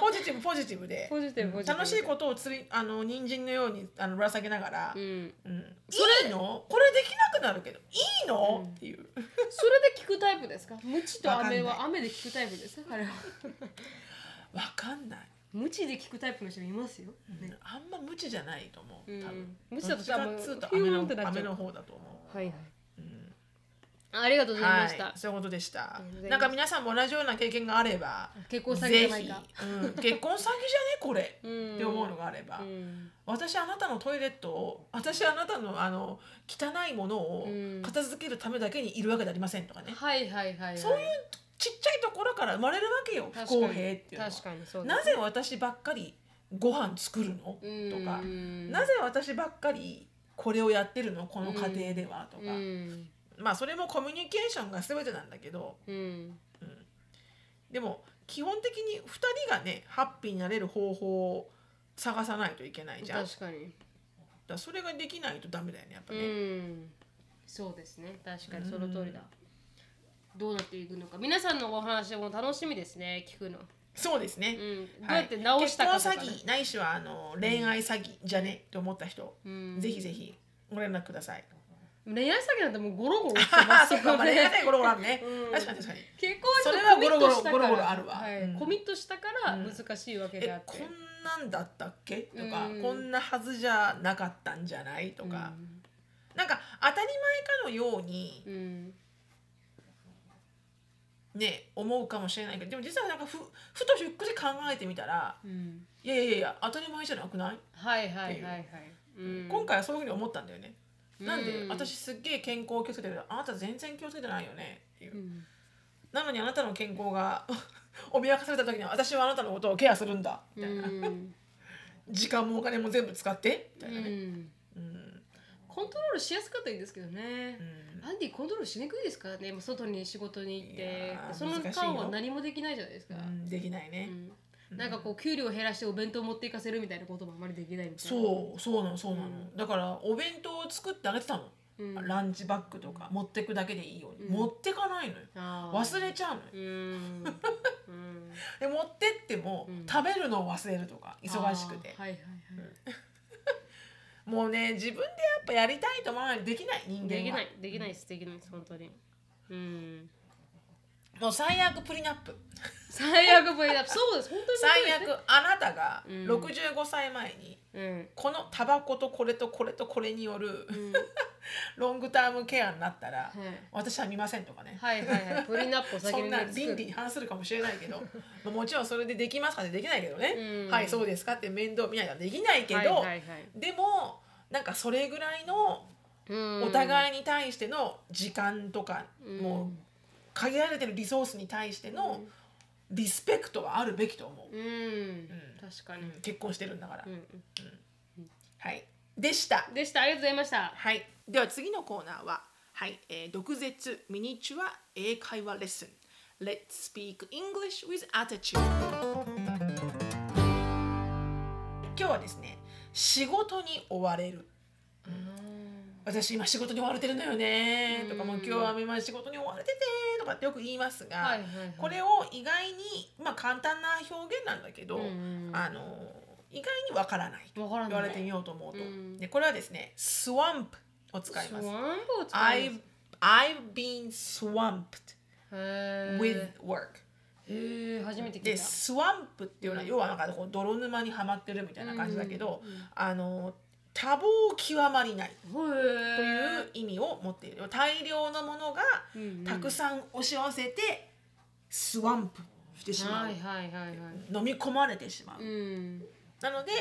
ポジティブポジティブで。ポジティブポジティブ。楽しいことをつりあの人参のようにあのぶら下げながら、うん。うん。いいの？これできなくなるけどいいの、っていう。それで聞くタイプですか？ムチと飴わかは雨で聞くタイプですか？彼は。わかんない、ムチで聞くタイプの人もいますよ。ね。あんま無知じゃないと思う多分、うん無知だとどっちかっつうと多分ヒュー雨のンってなっちゃう。雨の方だと思う。はいはい。うんありがとうございました。はい、そういうことでした。なんか皆さんも同じような経験があれば結婚詐欺じゃないぜか。ひ、うん、結婚詐欺じゃねこれ。うん。って思うのがあれば、うん。私あなたのトイレットを私あなたのあの汚いものをうん。片付けるためだけにいるわけじゃありませんとかね、はいはいはいはい。そういうちっちゃいところから生まれるわけよ。不公平っていうのは。確かにそうですなぜ私ばっかりご飯作るの？とか。うん。なぜ私ばっかりこれをやってるの？この家庭では。とか、うんまあそれもコミュニケーションが全てなんだけどうん。でも基本的に2人がねハッピーになれる方法を探さないといけないじゃん。確かに。らそれができないとダメだよねやっぱうね、ん、そうですね。確かに。その通りだ、どうなっていくのか。皆さんのお話も楽しみですね聞くの、そうですね、うん、どうはいやって直したかとか、ね。結婚詐欺ないしはあの恋愛詐欺じゃね？って思った人、うん、ぜひぜひご連絡ください。恋愛詐欺なんてもうゴロゴロしてますよまあ、恋愛詐ね欺ゴロゴロあるね。うん。確かに確かに。それはゴロゴロゴロゴロあるわ。はいうん。コミットしたからうん難しいわけであっ、て、えこんなんだったっけとか、うんこんなはずじゃなかったんじゃないとうん。か、なんか当たり前かのようにうん。ね思うかもしれないけどでも実はなんかふふとゆっくり考えてみたらうん。いやいやいや当たり前じゃなくない、はいはいはいはい、うん、今回はそういうふうに思ったんだよね。なんでうん私すっげえ健康気をつけてる。あなた全然気をつけてないよね。っていう。う。ん。なのにあなたの健康が 脅かされた時には私はあなたのことをケアするんだ。みたいな、うん。時間もお金も全部使って。みたういなね、ん。うん。コントロールしやすかったらいいんですけどね、アンディコントロールしにくいですからね。もう外に仕事に行っいてその間は何もできないじゃないですか、うんできないね、うんなんかこう給料を減らしてお弁当持っていかせるみたいなこともあまりできないみたいな。そうそうなのそうなの、うん。だからお弁当を作ってあげてたの、うん、ランチバッグとか持ってくだけでいいように、うん。持ってかないのよ。忘れちゃうのよ。で持ってっても、うん。食べるのを忘れるとか忙しくて。はいはいはい、もうね自分でやっぱやりたいと思わないとできない人間は。できないできないですできないです本当に。うんもう最悪プリナップ。最悪プリナップ。そうです。本当に最悪あなたがうん。65歳前にうん。このタバコとこれとこれとこれによるうん。ロングタームケアになったらはい。私は見ませんとかね。はいはいはい。プリナップを先 そんな倫理に反するかもしれないけどまあもちろんそれでできますかってできないけどね、うん。はいそうですかって面倒見ないとできないけど、はいはいはいでもなんかそれぐらいのうん。お互いに対しての時間とか、うん。もう限られてるリソースに対してのリスペクトはあるべきと思う、うん、うん。確かに、うん。結婚してるんだから、うんはい。でした。でした。ありがとうございました。はい。では次のコーナーははい、えー、毒舌ミニチュア英会話レッスン。Let's speak English with attitude. 今日はですね仕事に追われる私今仕事に追われてるのよねとかもう今日は今仕事に追われててとかってよく言いますが、はいはいはい。これを意外にまあ簡単な表現なんだけど、うんあの意外にわからないわからない。言われてみようと思うと、うん。でこれはですね swamp を使います。スワンプを使い I've, ます。I've been swamped with work. へー初めて聞でいた。swamp っていうのは、うん。要はなんかこう泥沼にはまってるみたいな感じだけど、うんうん。あの多忙極まりない。とという意味を持っている。大量のものがたくさん押し寄せてスワンプしてしまう、飲み込まれてしまう、うん。なので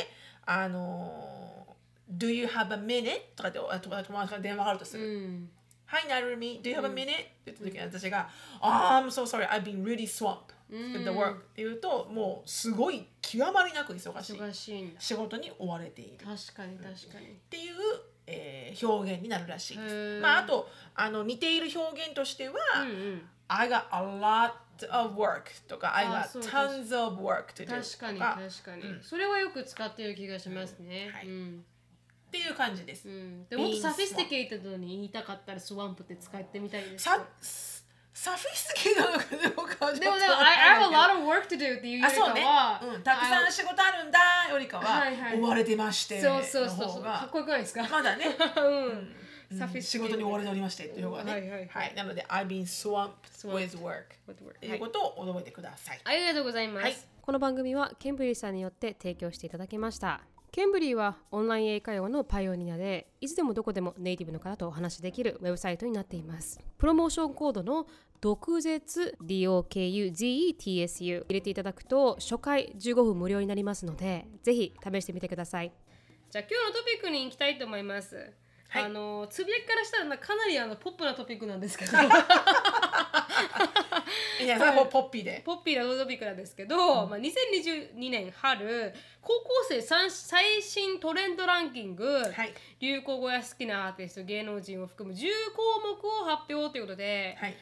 あの「Do you have a minute?」とかってあ友達から電話があるとすうるん「Hi Narumi, do you have a minute?」って言った時に私が「Oh, I'm so sorry, I've been really swamped the work」って言うともうすごい極まりなく忙しい。忙しいんだ。仕事に追われている。確かに確かに。っていう、えー表現になるらしいでへす。ー。まあ、あとあの似ている表現としては、うんうん。I got a lot of work とか I あ got tons of work to do 確かに確かに、うん。それはよく使ってる気がしますね、はい。うん。っていう感じです。うん、でもっと sophisticated に言いたかったら swamp って使ってみたいです sophisticated なのかどうかはちょっと。でもでもわ I, have a lot of work to do っていうよりかあそうね。は、、うん、たくさん仕事あるんだよりかは、はいはい。追われてましてのそうそうそう。そうかっこよくないですか、まだね、うん、サフィスティケイテッド仕事に追われておりましてという方がね、はいはいはい。なので I've been swamped with work とい。うことを覚えてください。ありがとうございます、はい。この番組は Cambly さんによって提供していただきました Cambly はオンライン英会話のパイオニアでいつでもどこでもネイティブの方とお話しできるウェブサイトになっています。プロモーションコードの毒舌 DOKUZETSU 入れていただくと初回15分無料になりますのでぜひ試してみてください。じゃあ今日のトピックに行きたいと思います、はい。あのつぶやきからしたらなかなりあのポップなトピックなんですけど いや、それはもうポッピーで。ポッピーなトピックなんですけど、まあ、2022年春高校生最最新トレンドランキング、はい。流行語や好きなアーティスト芸能人を含む10項目を発表ということで、はい。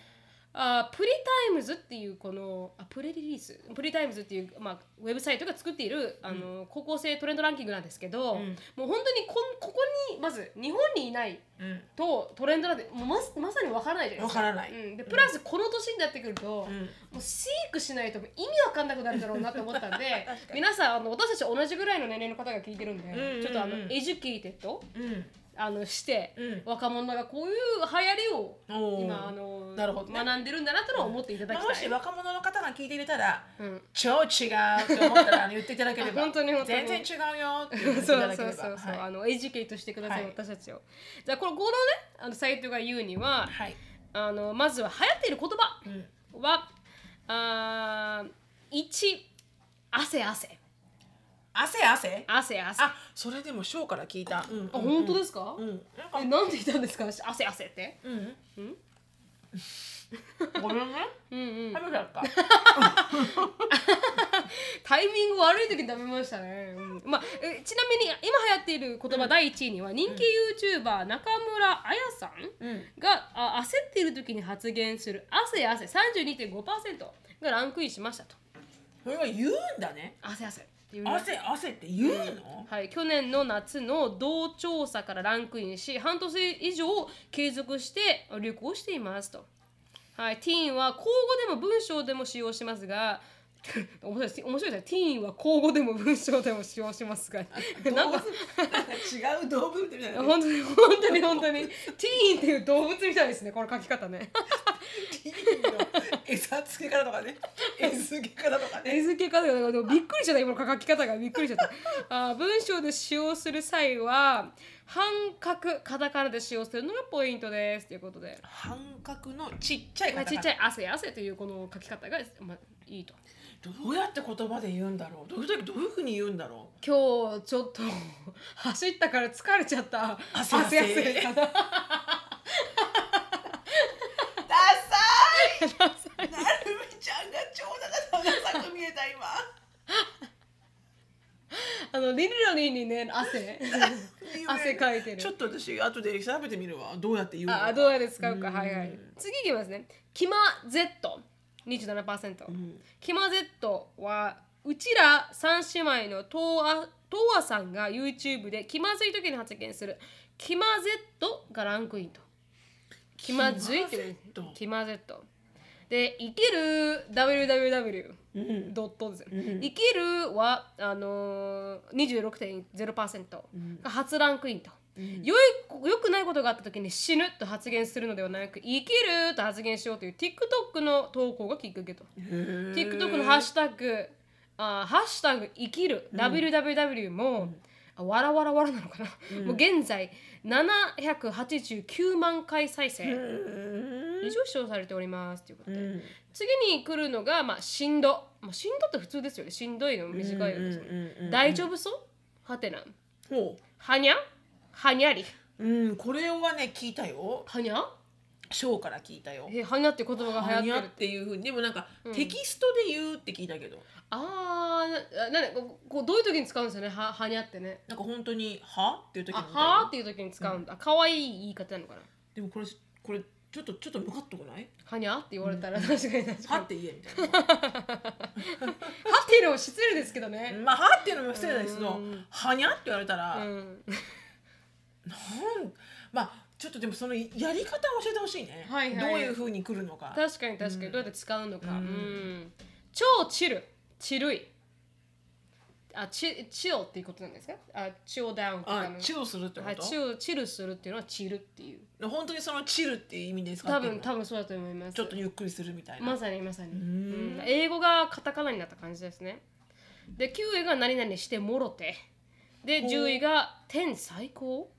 あプリタイムズっていうこのあプレリリース？プリタイムズっていう、まあ、ウェブサイトが作っているあの、高校生トレンドランキングなんですけど、んもう本当にこんここにまず日本にいないうん。とトレンドなんてもうままさにわからないじゃないですか。わからないうん、でプラスこの年になってくると、うん。もう飼育しないと意味わかんなくなるだろうなと思ったんで 皆さんあの私たち同じぐらいの年齢の方が聞いてるんで、んうんうんちょっとあの educated？うん。あのして、うん。若者がこういう流行りを今あのなるほどね。学んでるんだなと思っていただまあ、きたい。もし若者の方が聞いていたら、うん。超違うって思ったら言っていただければ。あ 本当に本当に。全然違うよって言っていそうただければ。そうそうそう、はい。あの educate してください、はい。私たちを。じゃあこのこのねあのサイトが言うには、はい。あのまずは流行っている言葉うん、は、あー1汗汗汗汗？汗汗。あそれでもショーから聞いた、うん、あ本当ですすか、うんなんえかなんで言ったんですか？汗汗って。うん。うん？ごめんね。うんうん。食べちゃった。タイミング悪い時に食べましたね、うん。まあ、えちなみに今流行っている言葉第1位には人気 YouTuber 中村彩さんうん。があ焦っている時に発言する汗汗32.5%がランクインしましたと。それは言うんだね。汗汗っていう。ね汗汗って言うの、はい、去年の夏の同調査からランクインし半年以上継続して流行していますと、はい、ティーンは口語でも文章でも使用しますが 面白いです面白いですねティーンは口語でも文章でも使用しますが。なんか動物なんか違う動物みたいなね。本当に本当に本当に。ティーンっていう動物みたいですね。この書き方ね。ティーンの餌付け方 とかね。餌付け方とかね。絵付け方がでもびっくりしちゃった。今の書き方がびっくりしちゃった。あー文章で使用する際は半角カタカナで使用するのがポイントです。ということで、半角のちっちゃいまあ、方ちっちゃい汗汗というこの書き方が、まあ、いいと。どうやって言葉で言うんだろう？どういう時どういうふうに言うんだろ今日ちょっと 走ったから疲れちゃった。汗汗。汗かな。うダサい ダサく見えた今。あのリルラニーにね汗。汗かいてる。ちょっと私後で調べてみるわ。どうやって言うのか。あどうやって使うか。うん。はいはい。次いきますね。キマ Z27%、ん。キマ Z はうちら三姉妹のトーアトーアさんが YouTube で気まずい時に発言する。キマ Z がランクインと。気まずいっていう。キマ Z で生きる WWW うん。ドットですよ、ん。生きるはあのー、26.0%が初ランクインと、よいよくないことがあった時に死ぬと発言するのではなく生きると発言しようという TikTok の投稿がきっかけと。TikTok のハッシュタグあハッシュタグ生きる、WWW も、あわらわらわらなのかな、もう現在789万回再生、以上視聴されておりますということで、うん。次に来るのが、まあ、しんど、まあ、しんどって普通ですよね。しんどいの。短いのですよね、うんうんうんうん。大丈夫そう？はてなほはにゃ？はにゃり。ううんこれはね聞いたよ。はにゃ？ショーから聞いたよ。えはにゃって言葉が流はにゃっ行ってるていうふうにでもなんか、うん。テキストで言うって聞いたけど。あーななこうどういう時に使うんですよね？ははにゃってね。なんか本当に「は?」っていう時あもはーっていう時に使うんだ、かわいい言い方なのかな。でもこれこれちょっとちょっとムカっとこない？はにゃって言われたら確かに確かに。はって言えみたいな。はっていうのも失礼ですけどね。まあはっていうのも失礼ですけどうん。はにゃって言われたら、なん。うんまあちょっとでもそのやり方を教えてほしいね、はいはい。どういうふうに来るのか。確かに確かに、どうやって使うのか、うん。うん。超チル。チルいあチチルっていうことなんですか？あチルダウンとかの。あチルするってこはい、とチルチルするっていうのはチルっていう。本当にそのチルっていう意味で使多ってるの？分多分そうだと思います。ちょっとゆっくりするみたいな、まさにまさに、ん。うん。英語がカタカナになった感じですね。で9位が何々してもろて。でほう10位が天最高？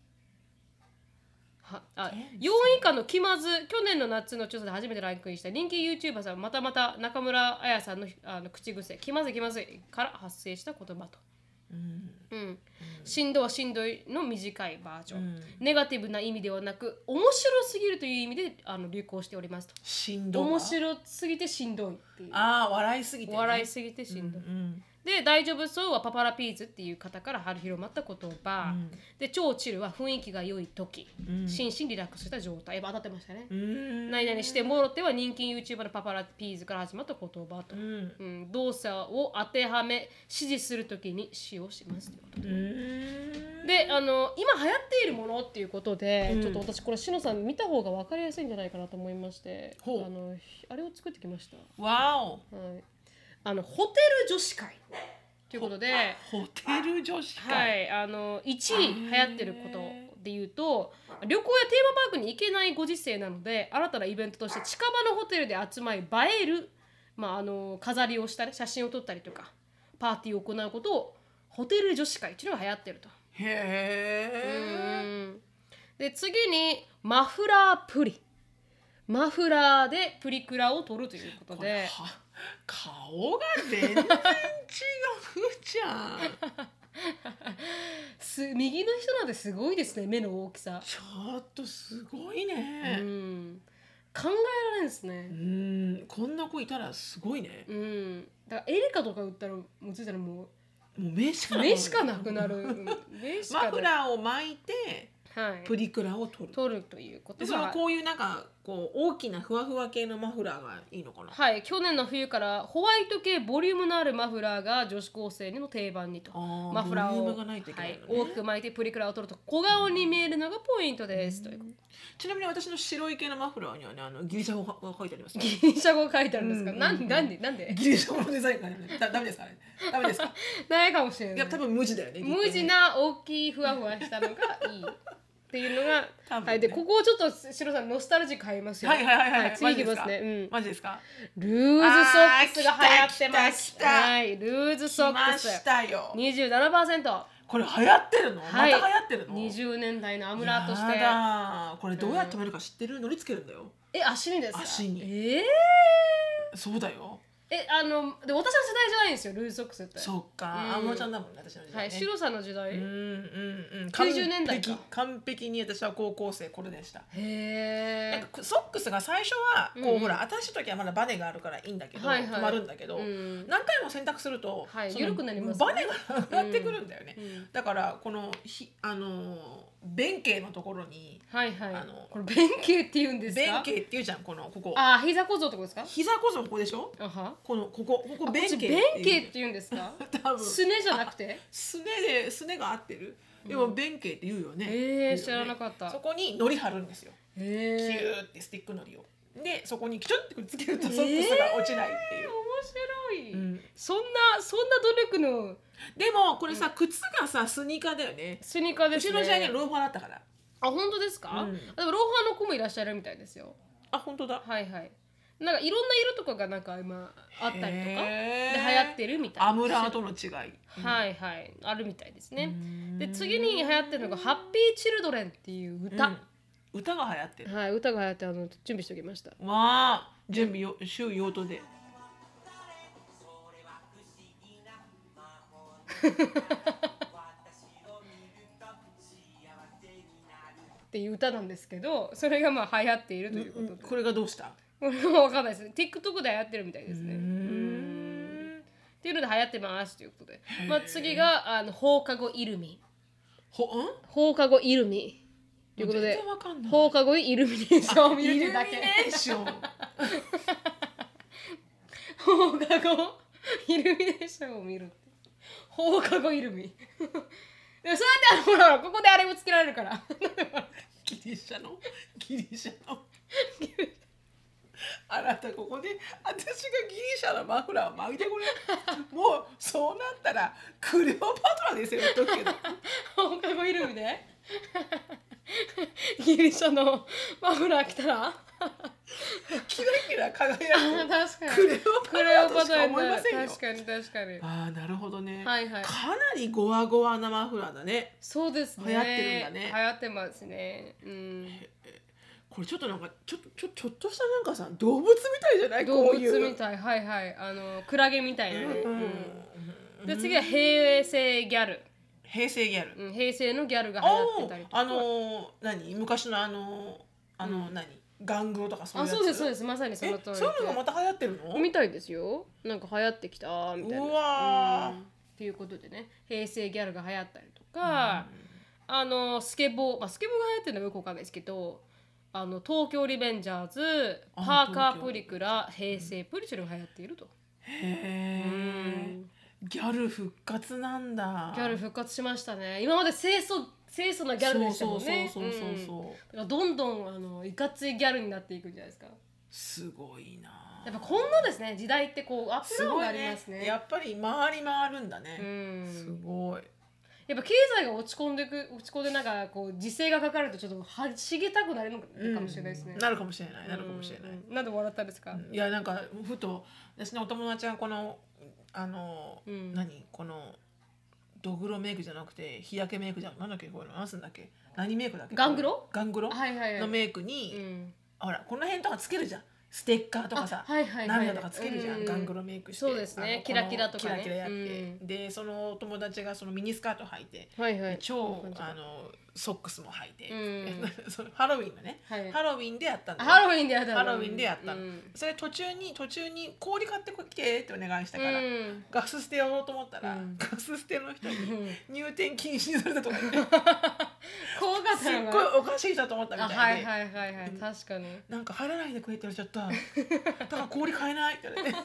はあ天4位以下の気まず去年の夏の調査で初めてランクインした人気 YouTuber さんまたまた中村彩さんのあの口癖気まずい気まずいから発生した言葉と、うん。うん、しんどはしんどいの短いバージョン、うん。ネガティブな意味ではなく面白すぎるという意味であの流行しておりますと。しんど面白すぎてしんどいっていう。ああ笑いすぎて、ね、笑いすぎてしんどい、うんで大丈夫そうはパパラピーズっていう方から広まった言葉、うん。で超チルは雰囲気が良い時、うん。心身リラックスした状態。やっぱ当たってましたね、うん。何々してもろては人気 YouTuber のパパラピーズから始まった言葉と、うん。うん。動作を当てはめ指示するときに使用しますということ。でうん。であの今流行っているものっていうことで、うん。ちょっと私これしのさん見た方が分かりやすいんじゃないかなと思いまして。あのあれを作ってきました、わお。はい、あのホテル女子会ということで。ホテル女子は会、い、あの1位流行ってることで言うと旅行やテーマパークに行けないご時世なので新たなイベントとして近場のホテルで集まり映える、まあ、あの飾りをしたり写真を撮ったりとかパーティーを行うことをホテル女子会っていうのが流行ってると。へえうん。で次にマフラープリ。マフラーでプリクラを撮るということで。は顔が全然違うじゃん。す右の人なんてすごいですね。目の大きさ、ちょっとすごいうん、ね考えられんですうねん。こんな子いたらすごいね。うん。だからエリカとか売ったらもうついたらももう目しかうなく目しかなくなる。マフラーを巻いてはい。プリクラを撮る。撮るということでそのがこういうなんかこう大きなふわふわ系のマフラーがいいのかな？はい去年の冬からホワイト系ボリュームのあるマフラーが女子高生の定番にと。マフラーをー大きく巻いてプリクラを取ると小顔に見えるのがポイントですというちなみに私の白い系のマフラーにはねあのギリシャ語が書いてありますよギリシャ語書いてあるんですか、うんなんなんでなんで？ギリシャ語のデザインがねだダメですかね？ダメですか ないかもしれない。いや多分無地だよね。無地な大きいふわふわしたのがいいっていうのが、ね。はい、でここをちょっとシロさんノスタルジック入りますよ。はいはいはいはい。次いきますね。うん。マジですか？ルーズソックスが流行ってます。はい。ルーズソックス。したよ。27%これ流行ってるの、はい。また流行ってるの？20年代のアムラーとして。これどうやって止めるか知ってる？のりつけるんだよ。え足にですか？足に。えー、そうだよえあので私の世代じゃないんですよルーズソックスって。そっか。うん。あんまちゃんだもんね私の時代ね。はいシロさんの時代、うんうんうん。90年代か。完璧に私は高校生これでした。へえソックスが最初はこう、うんうん。ほら新しい時はまだバネがあるからいいんだけど、はいはい。止まるんだけど、うん。何回も選択すると、はい緩くなりますね。バネが上がってくるんだよね、うんだからこのひあのー弁慶のところにはいはい。あのこれ弁慶って言うんですか？弁慶っていうじゃんこのここ。あ膝小僧ってことですか？膝こそここでしょ？あはこのここここ弁慶弁慶ってう言うんですか？多分。すねじゃなくて？すねですねが合ってる。でも弁慶って言うよね、えー、知らなかった。そこに糊貼るんですよ。キへュえーってスティックのりを。でそこにキチュッてくっつけるとソックスが落ちないっていう、面白い、うん。そんなそんな努力のでもこれさ、靴がさスニーカーだよね。スニーカーですね。うちの時代にはローファーだったから。あ本当ですか、うん。でもローファーの子もいらっしゃるみたいですよ。あ本当だ。はいはいなんかいろんな色とかがなんか今あったりとかで流行ってるみたいアムラーとの違い、はいはい。あるみたいですね。うん。で次に流行ってるのが「ハッピーチルドレン」っていう歌、うん。歌が流行ってる。はい歌が流行ってあの準備しておきました。わあ。準備よ週用途で。っていう歌なんですけどそれがまあ流行っているということで、これがどうした？これは分かんないですね。TikTok で流行ってるみたいですね。っていうので流行ってますということで、まあ、次があの放課後イルミ。ほん？放課後イルミ。ということで全然わかんない。放課後にイルミネーションを見るだけ。イルミネーション。放課後イルミネーションを見るって。放課後イルミ。でもそうやってあのほらここであれもつけられるから。ギリシャの？ギリシャの？あなたここで私がギリシャのマフラーを巻いてくれ もうそうなったらクレオパトラですよ言っとくけど。ルミで。ギリシャのマフラー着たら。キラキラ輝あくクレオパトラ思いませんよ。確かに確かに。ああなるほどね、はいはい。かなりゴワゴワなマフラーだね。そうですね。流行ってるんだね。流行ってますね。うんこれちょっとなんかちょっとちょちょっとしたなんかさ動物みたいじゃない？動物みたい。はいはい。あのクラゲみたいな。ね、うんうんで次は平成ギャル、平成ギャル。うん、平成のギャルが流行っておたりとか。あのー何？昔のあのーあの、何？ガングロとかそういうやつ？あそうですそうです。まさにそえの通り。でそういうのがまた流行ってるの？みたいですよ。なんか流行ってきたみたいな。うわー。うん。っていうことでね。平成ギャルが流行ったりとか、あのスケボー、まあ、スケボーが流行ってるのはよくわかんないですけどあの東京リベンジャーズあパーカープリクラ平成プリチュルが流行っていると、へえギャル復活なんだ。ギャル復活しましたね。今まで清楚清楚なギャルでしたもんね。そうそうそうそうそう、う。ん。だからどんどんあのいかついギャルになっていくんじゃないですか。すごいな。やっぱ今後ですね。時代ってこうアップダウンがありますね。やっぱり回り回るんだね、うん。すごいやっぱ経済が落ち込んでく落ち込んでなんかこう時勢がかかるとちょっとはしげたくなるのかもしれないですね、なるかもしれない。なるかもしれない、うんうん。なんで笑ったんですか、いやなんかふと私のお友達がこのあの、うん。何？このドグロメイクじゃなくて日焼けメイクじゃん。なんだっけこれ？何すんだっけ？何メイクだっけ？ガングロ？ガングロ？はいはいはい。のメイクに、うん。ほらこの辺とかつけるじゃんステッカーとかさ、あはいはいはい。涙とかつけるじゃん、うんガングロメイクしてそうですね。キラキラとかね。キラキラやって、うん。でそのお友達がそのミニスカート履いて、はいはい。超あのソックスも履いて、う そのハロウィンのね、はい。ハロウィンでやったんだよハロウィンでやったの？ハロウィンでやったの、うん。それ途中に途中に氷買ってきてってお願いしたから、うん。ガス捨てやろうと思ったら、うん。ガス捨ての人にうん。入店禁止にされたとか言って。怖かったすっごいおかしい人だと思ったみあたいで、はいはいはいはい。確かに。なんか入らないでくれって言われちゃった。だから氷買えないって言われて。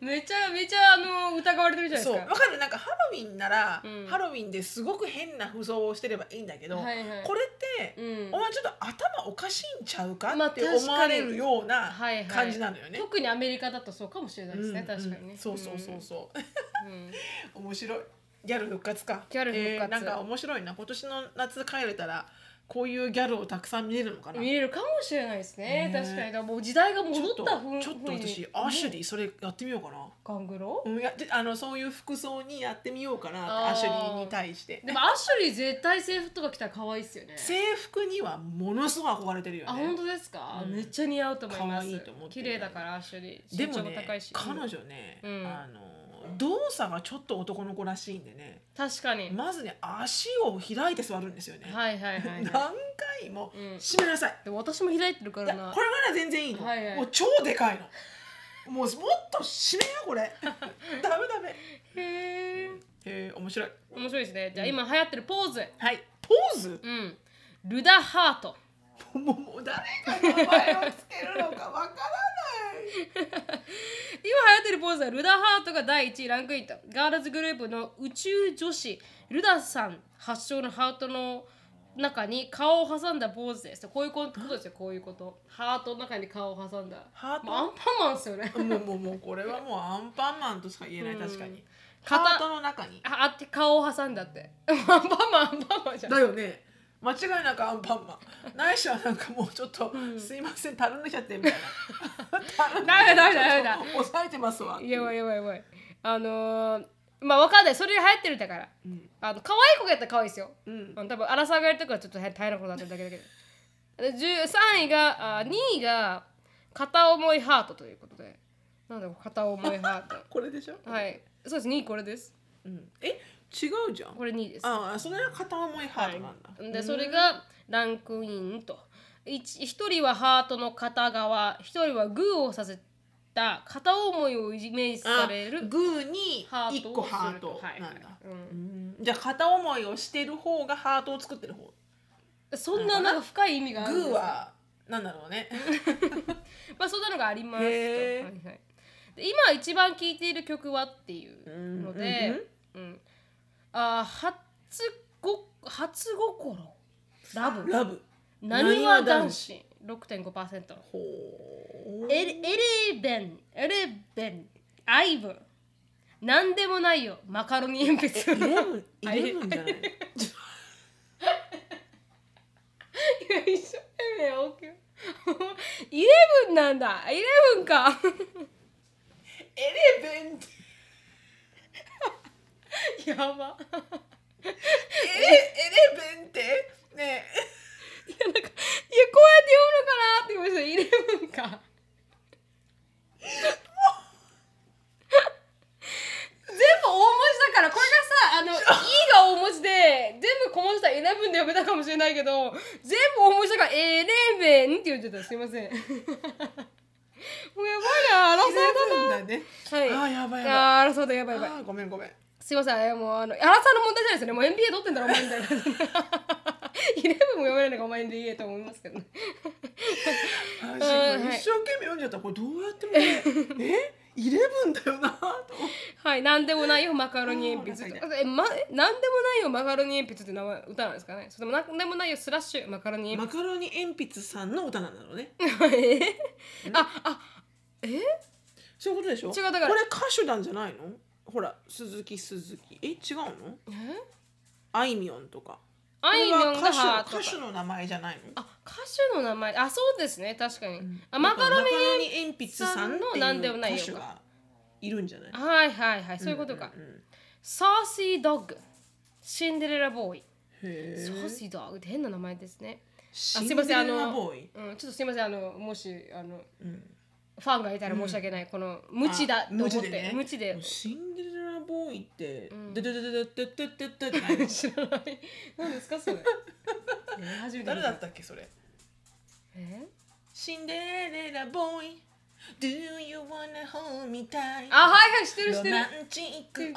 めちゃめちゃあの疑われてるじゃないそうわですかかる。なんかハロウィンなら、うん。ハロウィンですごく変な服装をしてればいいんだけど、はいはい。これって、うん。お前ちょっと頭おかしいんちゃうかまあって思われるようなはいはい。感じなのよね。特にアメリカだとそうかもしれないですね、うん。確かにね、うんそうそうそうそう、うん、うん。面白い。ギャル復活か。ギャル復活。えーなんか面白いな。今年の夏帰れたらこういうギャルをたくさん見れるのかな？見れるかもしれないですね。ね。確かに。だからもう時代が戻ったふんちょっと私アシュリーそれやってみようかな、ガングロ？うん、やってあのそういう服装にやってみようかなアシュリーに対して。でもアッシュリー絶対制服とか着たら可愛いっすよね。制服にはものすごい憧れてるよね。あ本当ですか、うん。めっちゃ似合うと思います。可愛いと思って綺る麗だからアッシュリーでもねも高いし。彼うん女ね、うん。あの動作がちょっと男の子らしいんでね。確かに、まずね足を開いて座るんですよね、はいはいはい、はい、何回もうん。閉めなさい、でも私も開いてるかいらな。やこれはね全然いいの、はいはい。もう超でかいの。もうもっと閉めよこれ。ダメダメ。へえへえ面白い。面白いですね。じゃあ今流行ってるポーズ。はい。ポーズ？うん。ルダハートもうもう誰が名前をつけるのかわからない今流行ってるポーズはルダハートが第1位ランクインと。ガールズグループの宇宙女子。ルダさん発祥のハートの中に顔を挟んだポーズです。こういうことですよ。こういうこと。ハートの中に顔を挟んだ。ハート？もうアンパンマンですよね。もうもうもうこれはもうアンパンマンとしか言えない、うん。確かに。肩。ハートの中に。ああって顔を挟んだって。アンパンマンアンパンマンじゃん。だよね間違いなくアンパンマン。ないしはなんかもうちょっと、すいませんたるんでちゃってみたいな。たるんでダメダメダ抑えてますわ。やばいやばいやばい。あのー、まあわかんない。それが流行ってるんだから。うん。あの可愛い子がやったら可愛いですよ。うん。あの多分荒さがやるとかはちょっと大変なことになってるだけだけど。で10 3位があ2位が片思いハートということで。なんだろう片思いハー これでしょ、トはい。そうです。2位これです。うん、え？違うじゃん。これ2位です。ああそれは片思いハートなんだ、でそれがランクインと。1, 人はハートの片側。1人はグーをさせた。片思いをイメージされるグーにハート。一個ハートはいなんだ、はいうん。うん。じゃあ片思いをしてる方がハートを作ってる方。そんななんか深い意味があるグーはなんだろうね。まあそんなのがありますと、はいはい、で今一番聴いている曲はっていうので、うんあ初ご初心。ラブ。ラブ。なにわ男子。6.5%ほエレエレベン。エレベン。アイブ。なんでもないよ。マカロニ鉛筆イレブンイレブンじゃないいや一生懸命大きい。イレブンなんだ。イレブンか。エレベンって やば。エレエレベンって？ねいやなんかいやこうやって読むのかなって思いましたイレブンか。全部大文字だからこれがさあの「い」が大文字で全部小文字だら「イレブン」で読めたかもしれないけど全部大文字だから「エレベン」って言ってた。すいません。もうやばいな争いエレブンだだね。なはい。あーやばいやばい。あー争いだやばいやばい。ごめんごめんすいません、もうあの、荒さの問題じゃないですよね。もう NBA 取ってんだろ、お前みたいな。イレブンも読めないのがお前で言えと思いますけどね。あはいー一生懸命読んじゃったこれどうやってもねえ？イレブンだよなと思ってはい、なんでもないよ、マカロニ鉛筆と。え、ま、えなんでもないよ、マカロニ鉛筆って名前、歌なんですかね？それとも、なんでもないよ、スラッシュ、マカロニマ鉛カロニ鉛筆さんの歌な んだろうね筆。えあ、あ、え？そういうことでしょ？違うだからこれ歌手なんじゃないの？ほら鈴木鈴木。え違うの？え？あいみょんとか。あいみょんがハートか。歌手の名前じゃないの？あ、歌手の名前。あ、そうですね、確かに。あ、マカロニ。ニ鉛筆さんっていうなんでもないよがいるんじゃない？はいはいはい、そういうことか。うんうん。サーシードッグ。シンデレラボーイ。へサー。えシードッグって変な名前ですね。シすいませんあのうん、ちょっとすいません。あのもしあのうんファンがいたら申し訳ない、この無知だあと思って。無知でね。無知で。シンデレラボーイって。ん。デデデデデデデデデデじゃないの知らない何ですかそれ誰だ見ったっけそれえシンデレラボーイ Do you wanna hold me tight あはいはい知ってる知ってるロマンチックを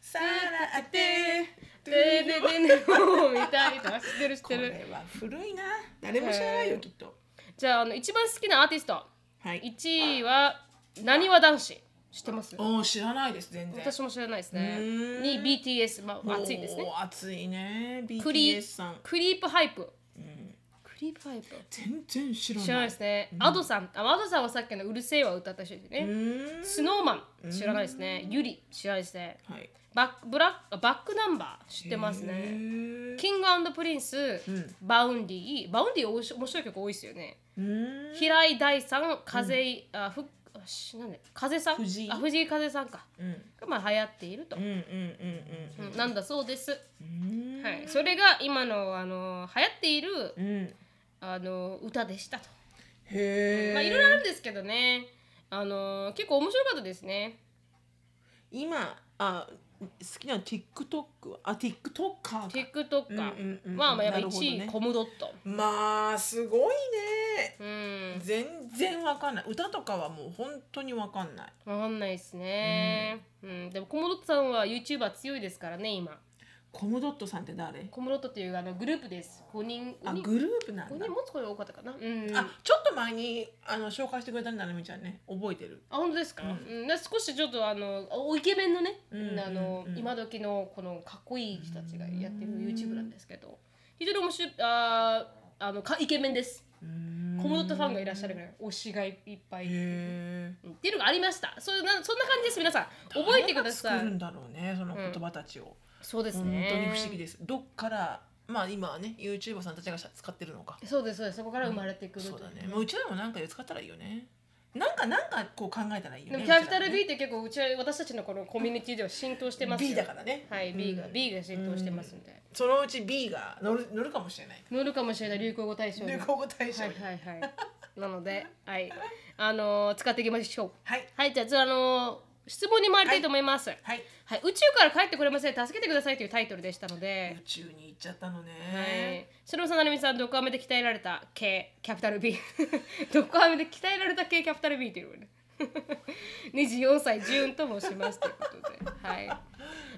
さらってでででねもう見たいとか知ってる知っこてるれは古いな誰も知らないよきっとじゃああの一番好きなアーティストはい。1位はなにわ男子。知ってます？おー知らないです全然。私も知らないですうね。ーん。に BTS まあ熱いですね。おー熱いね。クリ BTS さん。クリープハイプ。うん。クリープハイプ。全然知らない。知らないですね、アドさん。あアドさんはさっきの「うるせえ」は歌った人ですうね、ーん。スノーマン知らないですね、ユリ知らないですね。はいバックブラックバックナンバー知ってますへねー。キングプリンス、ん。バウンディバウンディおいし面白い曲多いですよね。平井大さん風井、あふあしなんで風さん？藤井。あ藤井風さんか。うん。がまあ流行っていると、うんうんうんうんなんだそうです、うん。うんはい、それが今のあの流行っているうん。あの歌でしたと。へえまあいろいろあるんですけどね。あの結構面白かったですね。今あ好きな TikTok はあ TikToker か。TikTok か、うんうんうん。まあまあやっぱ1なるほどね。位、コムドット。まあすごいね。うん。全然わかんない。歌とかはもう本当にわかんない。わかんないですね、うん。でもコムドットさんは YouTuber 強いですからね今コムドットさんって誰？コムドットっていうあのグループです。5人5人？あグループなん5だ人持つ声多かったかな？うん。あちょっと前にあの紹介してくれたんだなみちゃんね。覚えてる。あ本当ですか、うん。で少しちょっとあのおイケメンのね、うんあの、うんうん。今時のこのかっこいい人たちがやってる YouTube なんですけど。非常に面白いあーあのかイケメンです。コムドットファンがいらっしゃるぐらい推しがいっぱい。へえっていうのがありました。そういうなそんな感じです皆さん。覚えてください。作るんだろうねその言葉たちを、そうです本ね当に不思議です。どっからまあ今はね YouTuber さんたちが使ってるのか。そうですそうです。そこから生まれてくるとそうだね。もううちらもなんかで使ったらいいよね。なんかなんかこう考えたらいいよね。でもキャピタル B ね。って結構うちは私たちのこのコミュニティでは浸透してますよ B だからね。はい B が、うん。B が浸透してますんで、そのうち B が乗る乗るかもしれない。乗るかもしれない。流行語大賞に。流行語大賞はいにはいはい。なのではい。あのー使っていきましょう。はい。はいじゃあ次あのー質問に参りたいと思います、はい。はい。宇宙から帰ってこれません。助けてくださいというタイトルでしたので。宇、宙に行っちゃったのはい。ね、白野さん、なるみさん、どこ飴で鍛えられた系キャピタル B。どこ飴で鍛えられた系キャピタル B っていうのね。24歳、ジューンと申しますということで。はい。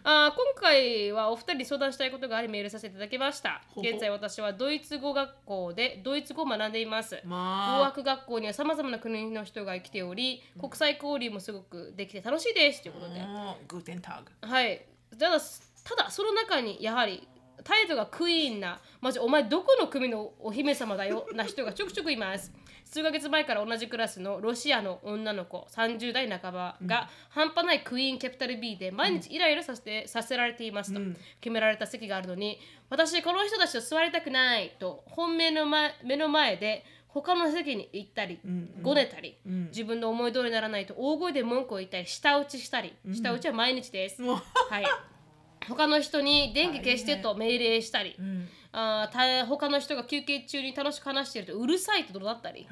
あー今回はお二人に相談したいことがありメールさせていただきました。現在私はドイツ語学校でドイツ語を学んでいます。語まあ学学校にはさまざまな国の人が来ており、国際交流もすごくできて楽しいですということで。グーテンタグはい。ただ、ただその中にやはり態度がクイーンな、マジお前どこの国のお姫様だよな人がちょくちょくいます。数ヶ月前から同じクラスのロシアの女の子30代半ばが半端ないクイーンキャピタル B で毎日イライラさせてさせられていますと、決められた席があるのに私この人たちと座りたくないと本命の前目の前で他の席に行ったり、ごねたり、自分の思い通りにならないと大声で文句を言ったり舌打ちしたり、舌打ちは毎日です、はい。他の人に電気消してと命令したり、んあーた他の人が休憩中に楽しく話しているとうるさいと怒鳴ったり？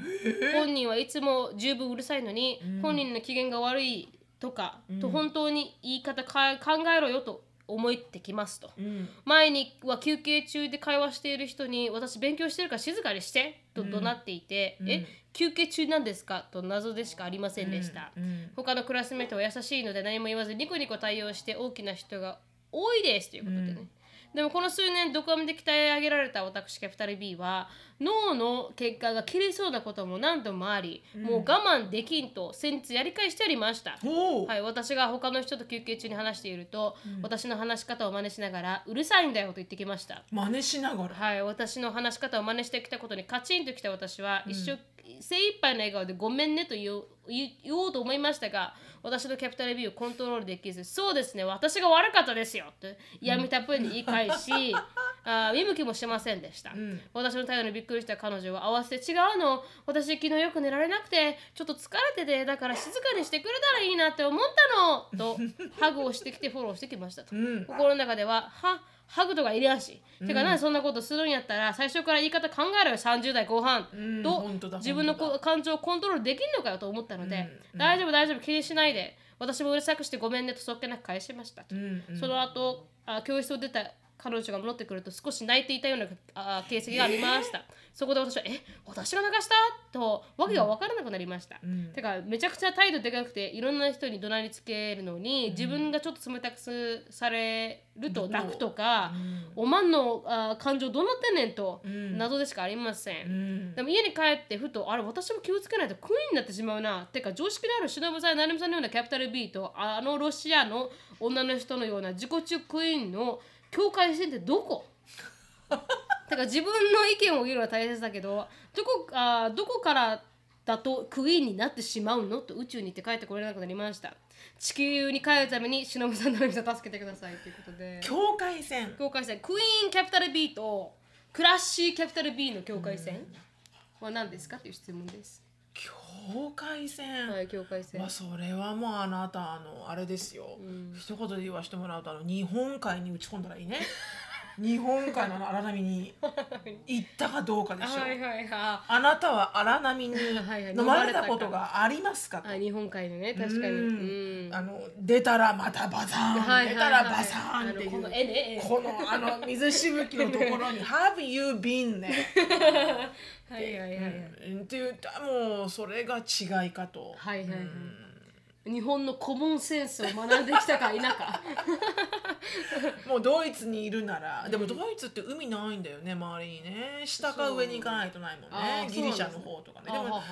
本人はいつも十分うるさいのに、本人の機嫌が悪いとか、と本当に言い方か考えろよと思ってきますと、うん。前には休憩中で会話している人に私勉強してるから静かにしてと怒鳴っていて、え休憩中なんですか？と謎でしか？ありませんでした、うん。他のクラスメートは優しいので何も言わずニコニコ対応して大きな人が多いですということでね、でもこの数年ドカメで鍛え上げられた私キャピタル B は脳の結果が切れそうなことも何度もあり、もう我慢できんと先日やり返しておりました、はい、私が他の人と休憩中に話していると、私の話し方を真似しながらうるさいんだよと言ってきました。真似しながら。はい、私の話し方を真似してきたことにカチンときた私は、一生精一杯の笑顔でごめんねと言おう言言おうと思いましたが私のキャピタル B をコントロールできずそうですね私が悪かったですよと嫌味たっぷりに言い返し、あー見向きもしませんでした、ん。私の態度にびっくりした彼女は合わせて違うの。私昨日よく寝られなくてちょっと疲れててだから静かにしてくれたらいいなって思ったの。と ハグをしてきてフォローしてきましたと、うん。心の中でははハグとかいらん。し、てかなんでそんなことするんやったら最初から言い方考えろよ30代後半、うんと自分の感情をコントロールできんのかよと思ったので、うん。大丈夫大丈夫気にしないで。私もうるさくしてごめんねとそっけなく返しましたと、その後あ教室を出た彼女が戻ってくると少し泣いていたようなあ形跡がありました、そこで私は「え私が流した?」とわけが分からなくなりました、うん。てかめちゃくちゃ態度でかくていろんな人に怒鳴りつけるのに、自分がちょっと冷たくすされると泣くとか、おまんのあ感情どうなってんねんと、ん。謎でしかありません、うん。でも家に帰ってふとあれ私も気をつけないとクイーンになってしまうな。てか常識のある忍さん成美さんのようなキャピタル B とあのロシアの女の人のような自己中クイーンの境界線ってどこ？てか自分の意見を言うのは大切だけどどこあどこからだとクイーンになってしまうの？と宇宙に行って帰ってこれなくなりました。地球に帰るために忍さん成美さん助けてくださいということで。境界線。境界線。クイーンキャピタル B とクラッシーキャピタル B の境界線？は何ですか？という質問です。境界線、はい、境界線。まあ。それはもうあなたあのあれですよ、ん。一言で言わせてもらうとあの日本海に打ち込んだらいいね日本海の荒波に行ったかどうかでしょう、はいはいはあなたは荒波にはいはい。飲まれたことがありますかい。あ、日本海のね、確かに。あの出たらまたバサーン、はいはいはい出たらバサーンっていう。この絵ね絵このあの水しぶきのところに「Have you been ね はいはいはいはい。うん。って言ったらもうそれが違いかと。はいはいはい。うん日本のコモンセンスを学んできたか否か。もうドイツにいるなら、でもドイツって海ないんだよね周りにね。下か上に行かないとないもんね。ギリシャの方とかね。でも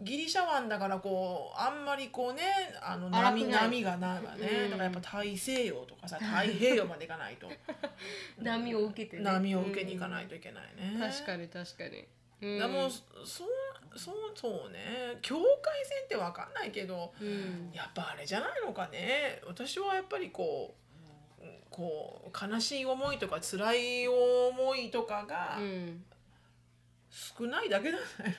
ギリシャ湾だからこうあんまりこうねあの波波がないわね、うん。だからやっぱ大西洋とかさ太平洋まで行かないと。波を受けてね。波を受けに行かないといけないね、確かに確かに。うん。でもそうそうそうね。境界線って分かんないけどうん。やっぱあれじゃないのかね。私はやっぱりこううんこう悲しい思いとか辛い思いとかがうん。少ないだけじゃない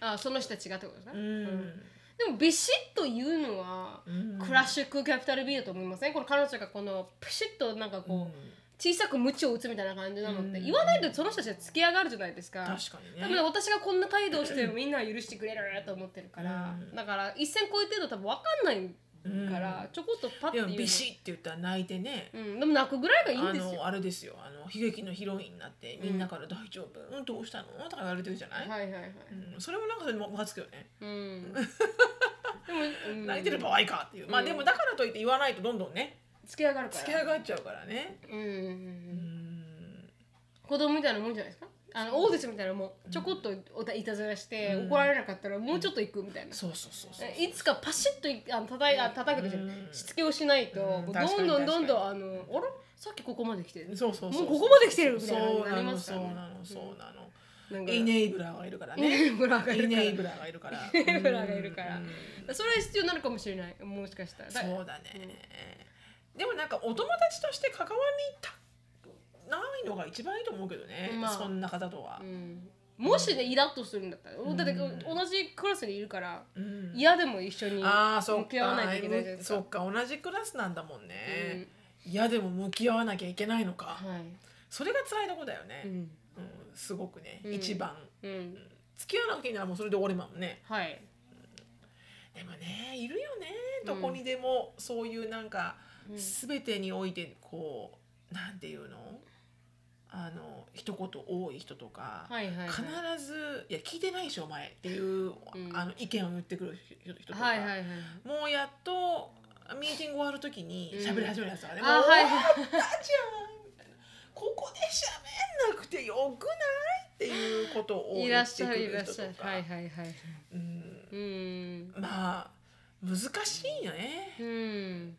あ、その人たちがってことですね。の、うん。でもビシッと言うのは、うん。クラッシュクキャピタル B だと思いません？この彼女がこのプシッとなんかこう、小さく鞭を打つみたいな感じなのって、うん。言わないとその人たちは突き上がるじゃないですか。確かに多ね分私がこんな態度をしてもみんなは許してくれると思ってるから、うん。だから一線越えてると多分分かんないから、ちょこっとパッてでもビシッって言ったら泣いてね。うん、でも泣くぐらいがいいんあですよ。のあれですよ。あの悲劇のヒロインになってみんなから「大丈夫。うんどうしたの?」とか言われてるじゃない、はいはいはい。うん、それもなんかそれもムカつくよね、うん。でも、うん、泣いてる場合かっていう。まあでもだからといって言わないとどんどんね突き上がるから。突き上がっちゃうからね。うん。うん。うんう。うんん子供みたいなもんじゃないですか？あのオーディションみたいなもん。ちょこっとおたいたずらして、うん。怒られなかったらもうちょっと行くみたいな。そうそうそうそういつかパシッといあの叩いあ叩くでしょ、うん。しつけをしないと、うん。もう確かにどんどんどんどん確あのあれ？さっきここまで来てる。そうそうそうもうここまで来てるみたいなそうななりのそうますからね。なのそうなのなんか。イネイブラーがいるからイネねイブラーがいるから。イネイブラーがいるから。イネイブラーがいるから。うんそれは必要になるかもしれない。もしかしたら。だそうだねでもなんかお友達として関わりたないのが一番いいと思うけどねまあ。そんな方とは。うん。もしねイラッとするんだったら、ん。だって同じクラスにいるからうん。嫌でも一緒にああそっ向き合わないといけないじゃないかですか。そっか同じクラスなんだもんね。嫌でも向き合わなきゃいけないのか。はい。それが辛いとこだよね。うん。うんすごくねうん。一番。うん。付き合わなきゃいけないならもうそれで終わりまもんね。はい。でもねいるよねどこにでもそういうなんかうん全てにおいてこうなんていうの？あの一言多い人とかはいはいはい。必ず「いや聞いてないでしょお前」っていう、ん。あの意見を言ってくる人人とか、はいはいはいもうやっとミーティング終わる時に喋り始めるやつがね、うはいはい。終わったじゃんここで喋んなくてよくないっていうことをい言ってくる人とらっしゃるか、はいはいはい。うん、うん。まあ難しいよね。うん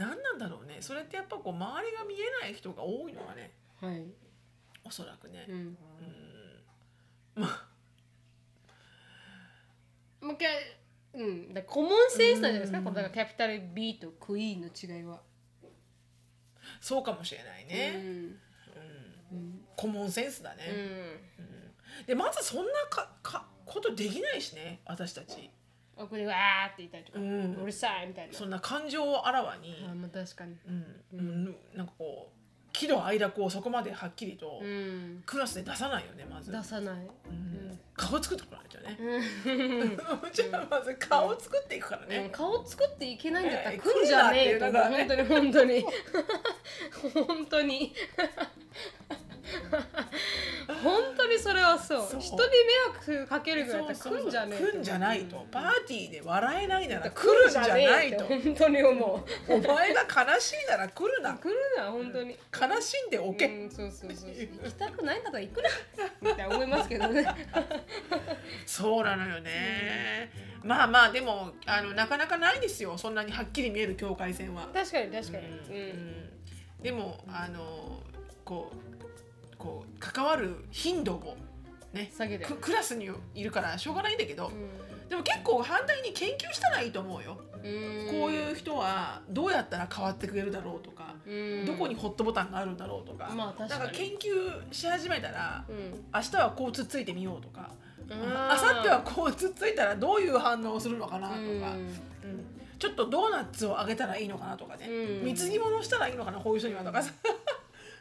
何なんだろうね。それってやっぱこう周りが見えない人が多いのがね。はい。おそらくね。う、ん。うん、まあ。もう一回うん。だコモンセンスなんじゃないですか、うん。このだからキャピタル B とクイーンの違いは、そうかもしれないね、うん。うん。コモンセンスだね、うん。うん。でまずそんなかかことできないしね私たち、あこれわーって言ったりとか、う、うんるさいみたいな。そんな感情をあらわに、あまあ確かに。うん。うん、なんかこう喜怒哀楽をそこまではっきりとうん。クラスで出さないよねまず、出さない。うん。顔作ってこないとね、うん。じゃあまず顔作っていくからうん。ね、顔作っていけないんだったらえー来んじゃねえよ来るなっていうのがね。本当に本当に本当にそれはそう。そう。人に迷惑かけるぐらいだったら来んじゃねえ来んじゃないと。パーティーで笑えないなら来来るんじゃないと。て本当に思う。お前が悲しいなら来るな。来るな本当に。悲しんでおけ、うんそうそうそうそう。行きたくないんだったら行くな。みたいな思いますけどね。そうなのよね、まあまあでもあのなかなかないですよ。そんなにはっきり見える境界線は、確かに確かに。うん。でもあのこうこう関わる頻度もね下げて。ククラスにいるからしょうがないんだけど、うでも結構反対に研究したらいいと思うよ、ん。こういう人はどうやったら変わってくれるだろうとか、うん。どこにホットボタンがあるんだろうとか,、まあ確かに。なんか研究し始めたら、うん。明日はこうつっついてみようとかあ明後日はこうつっついたらどういう反応をするのかなとか、うん。うん。ちょっとドーナツをあげたらいいのかなとかね、うん。貢ぎ物したらいいのかなこういう人にはとかさ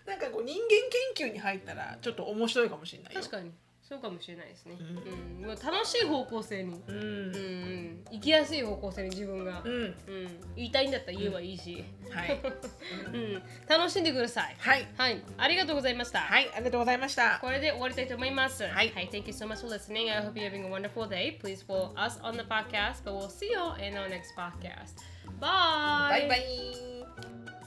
なんかこう人間研究に入ったらちょっと面白いかもしれないよ。確かに。そうかもしれないですね、ううん。もう楽しい方向性に、うん。うん。うん、行きやすい方向性に自分が、うん。うん、言いたいんだったら言えばいいし、はい。うん、楽しんでください。はい。はい。ありがとうございました、はい。ありがとうございました。これで終わりたいと思います。はい。はい、Thank you so much for listening. I hope you're having a wonderful day. Please follow us on the podcast, but we'll see you in our next podcast. Bye! バイバイ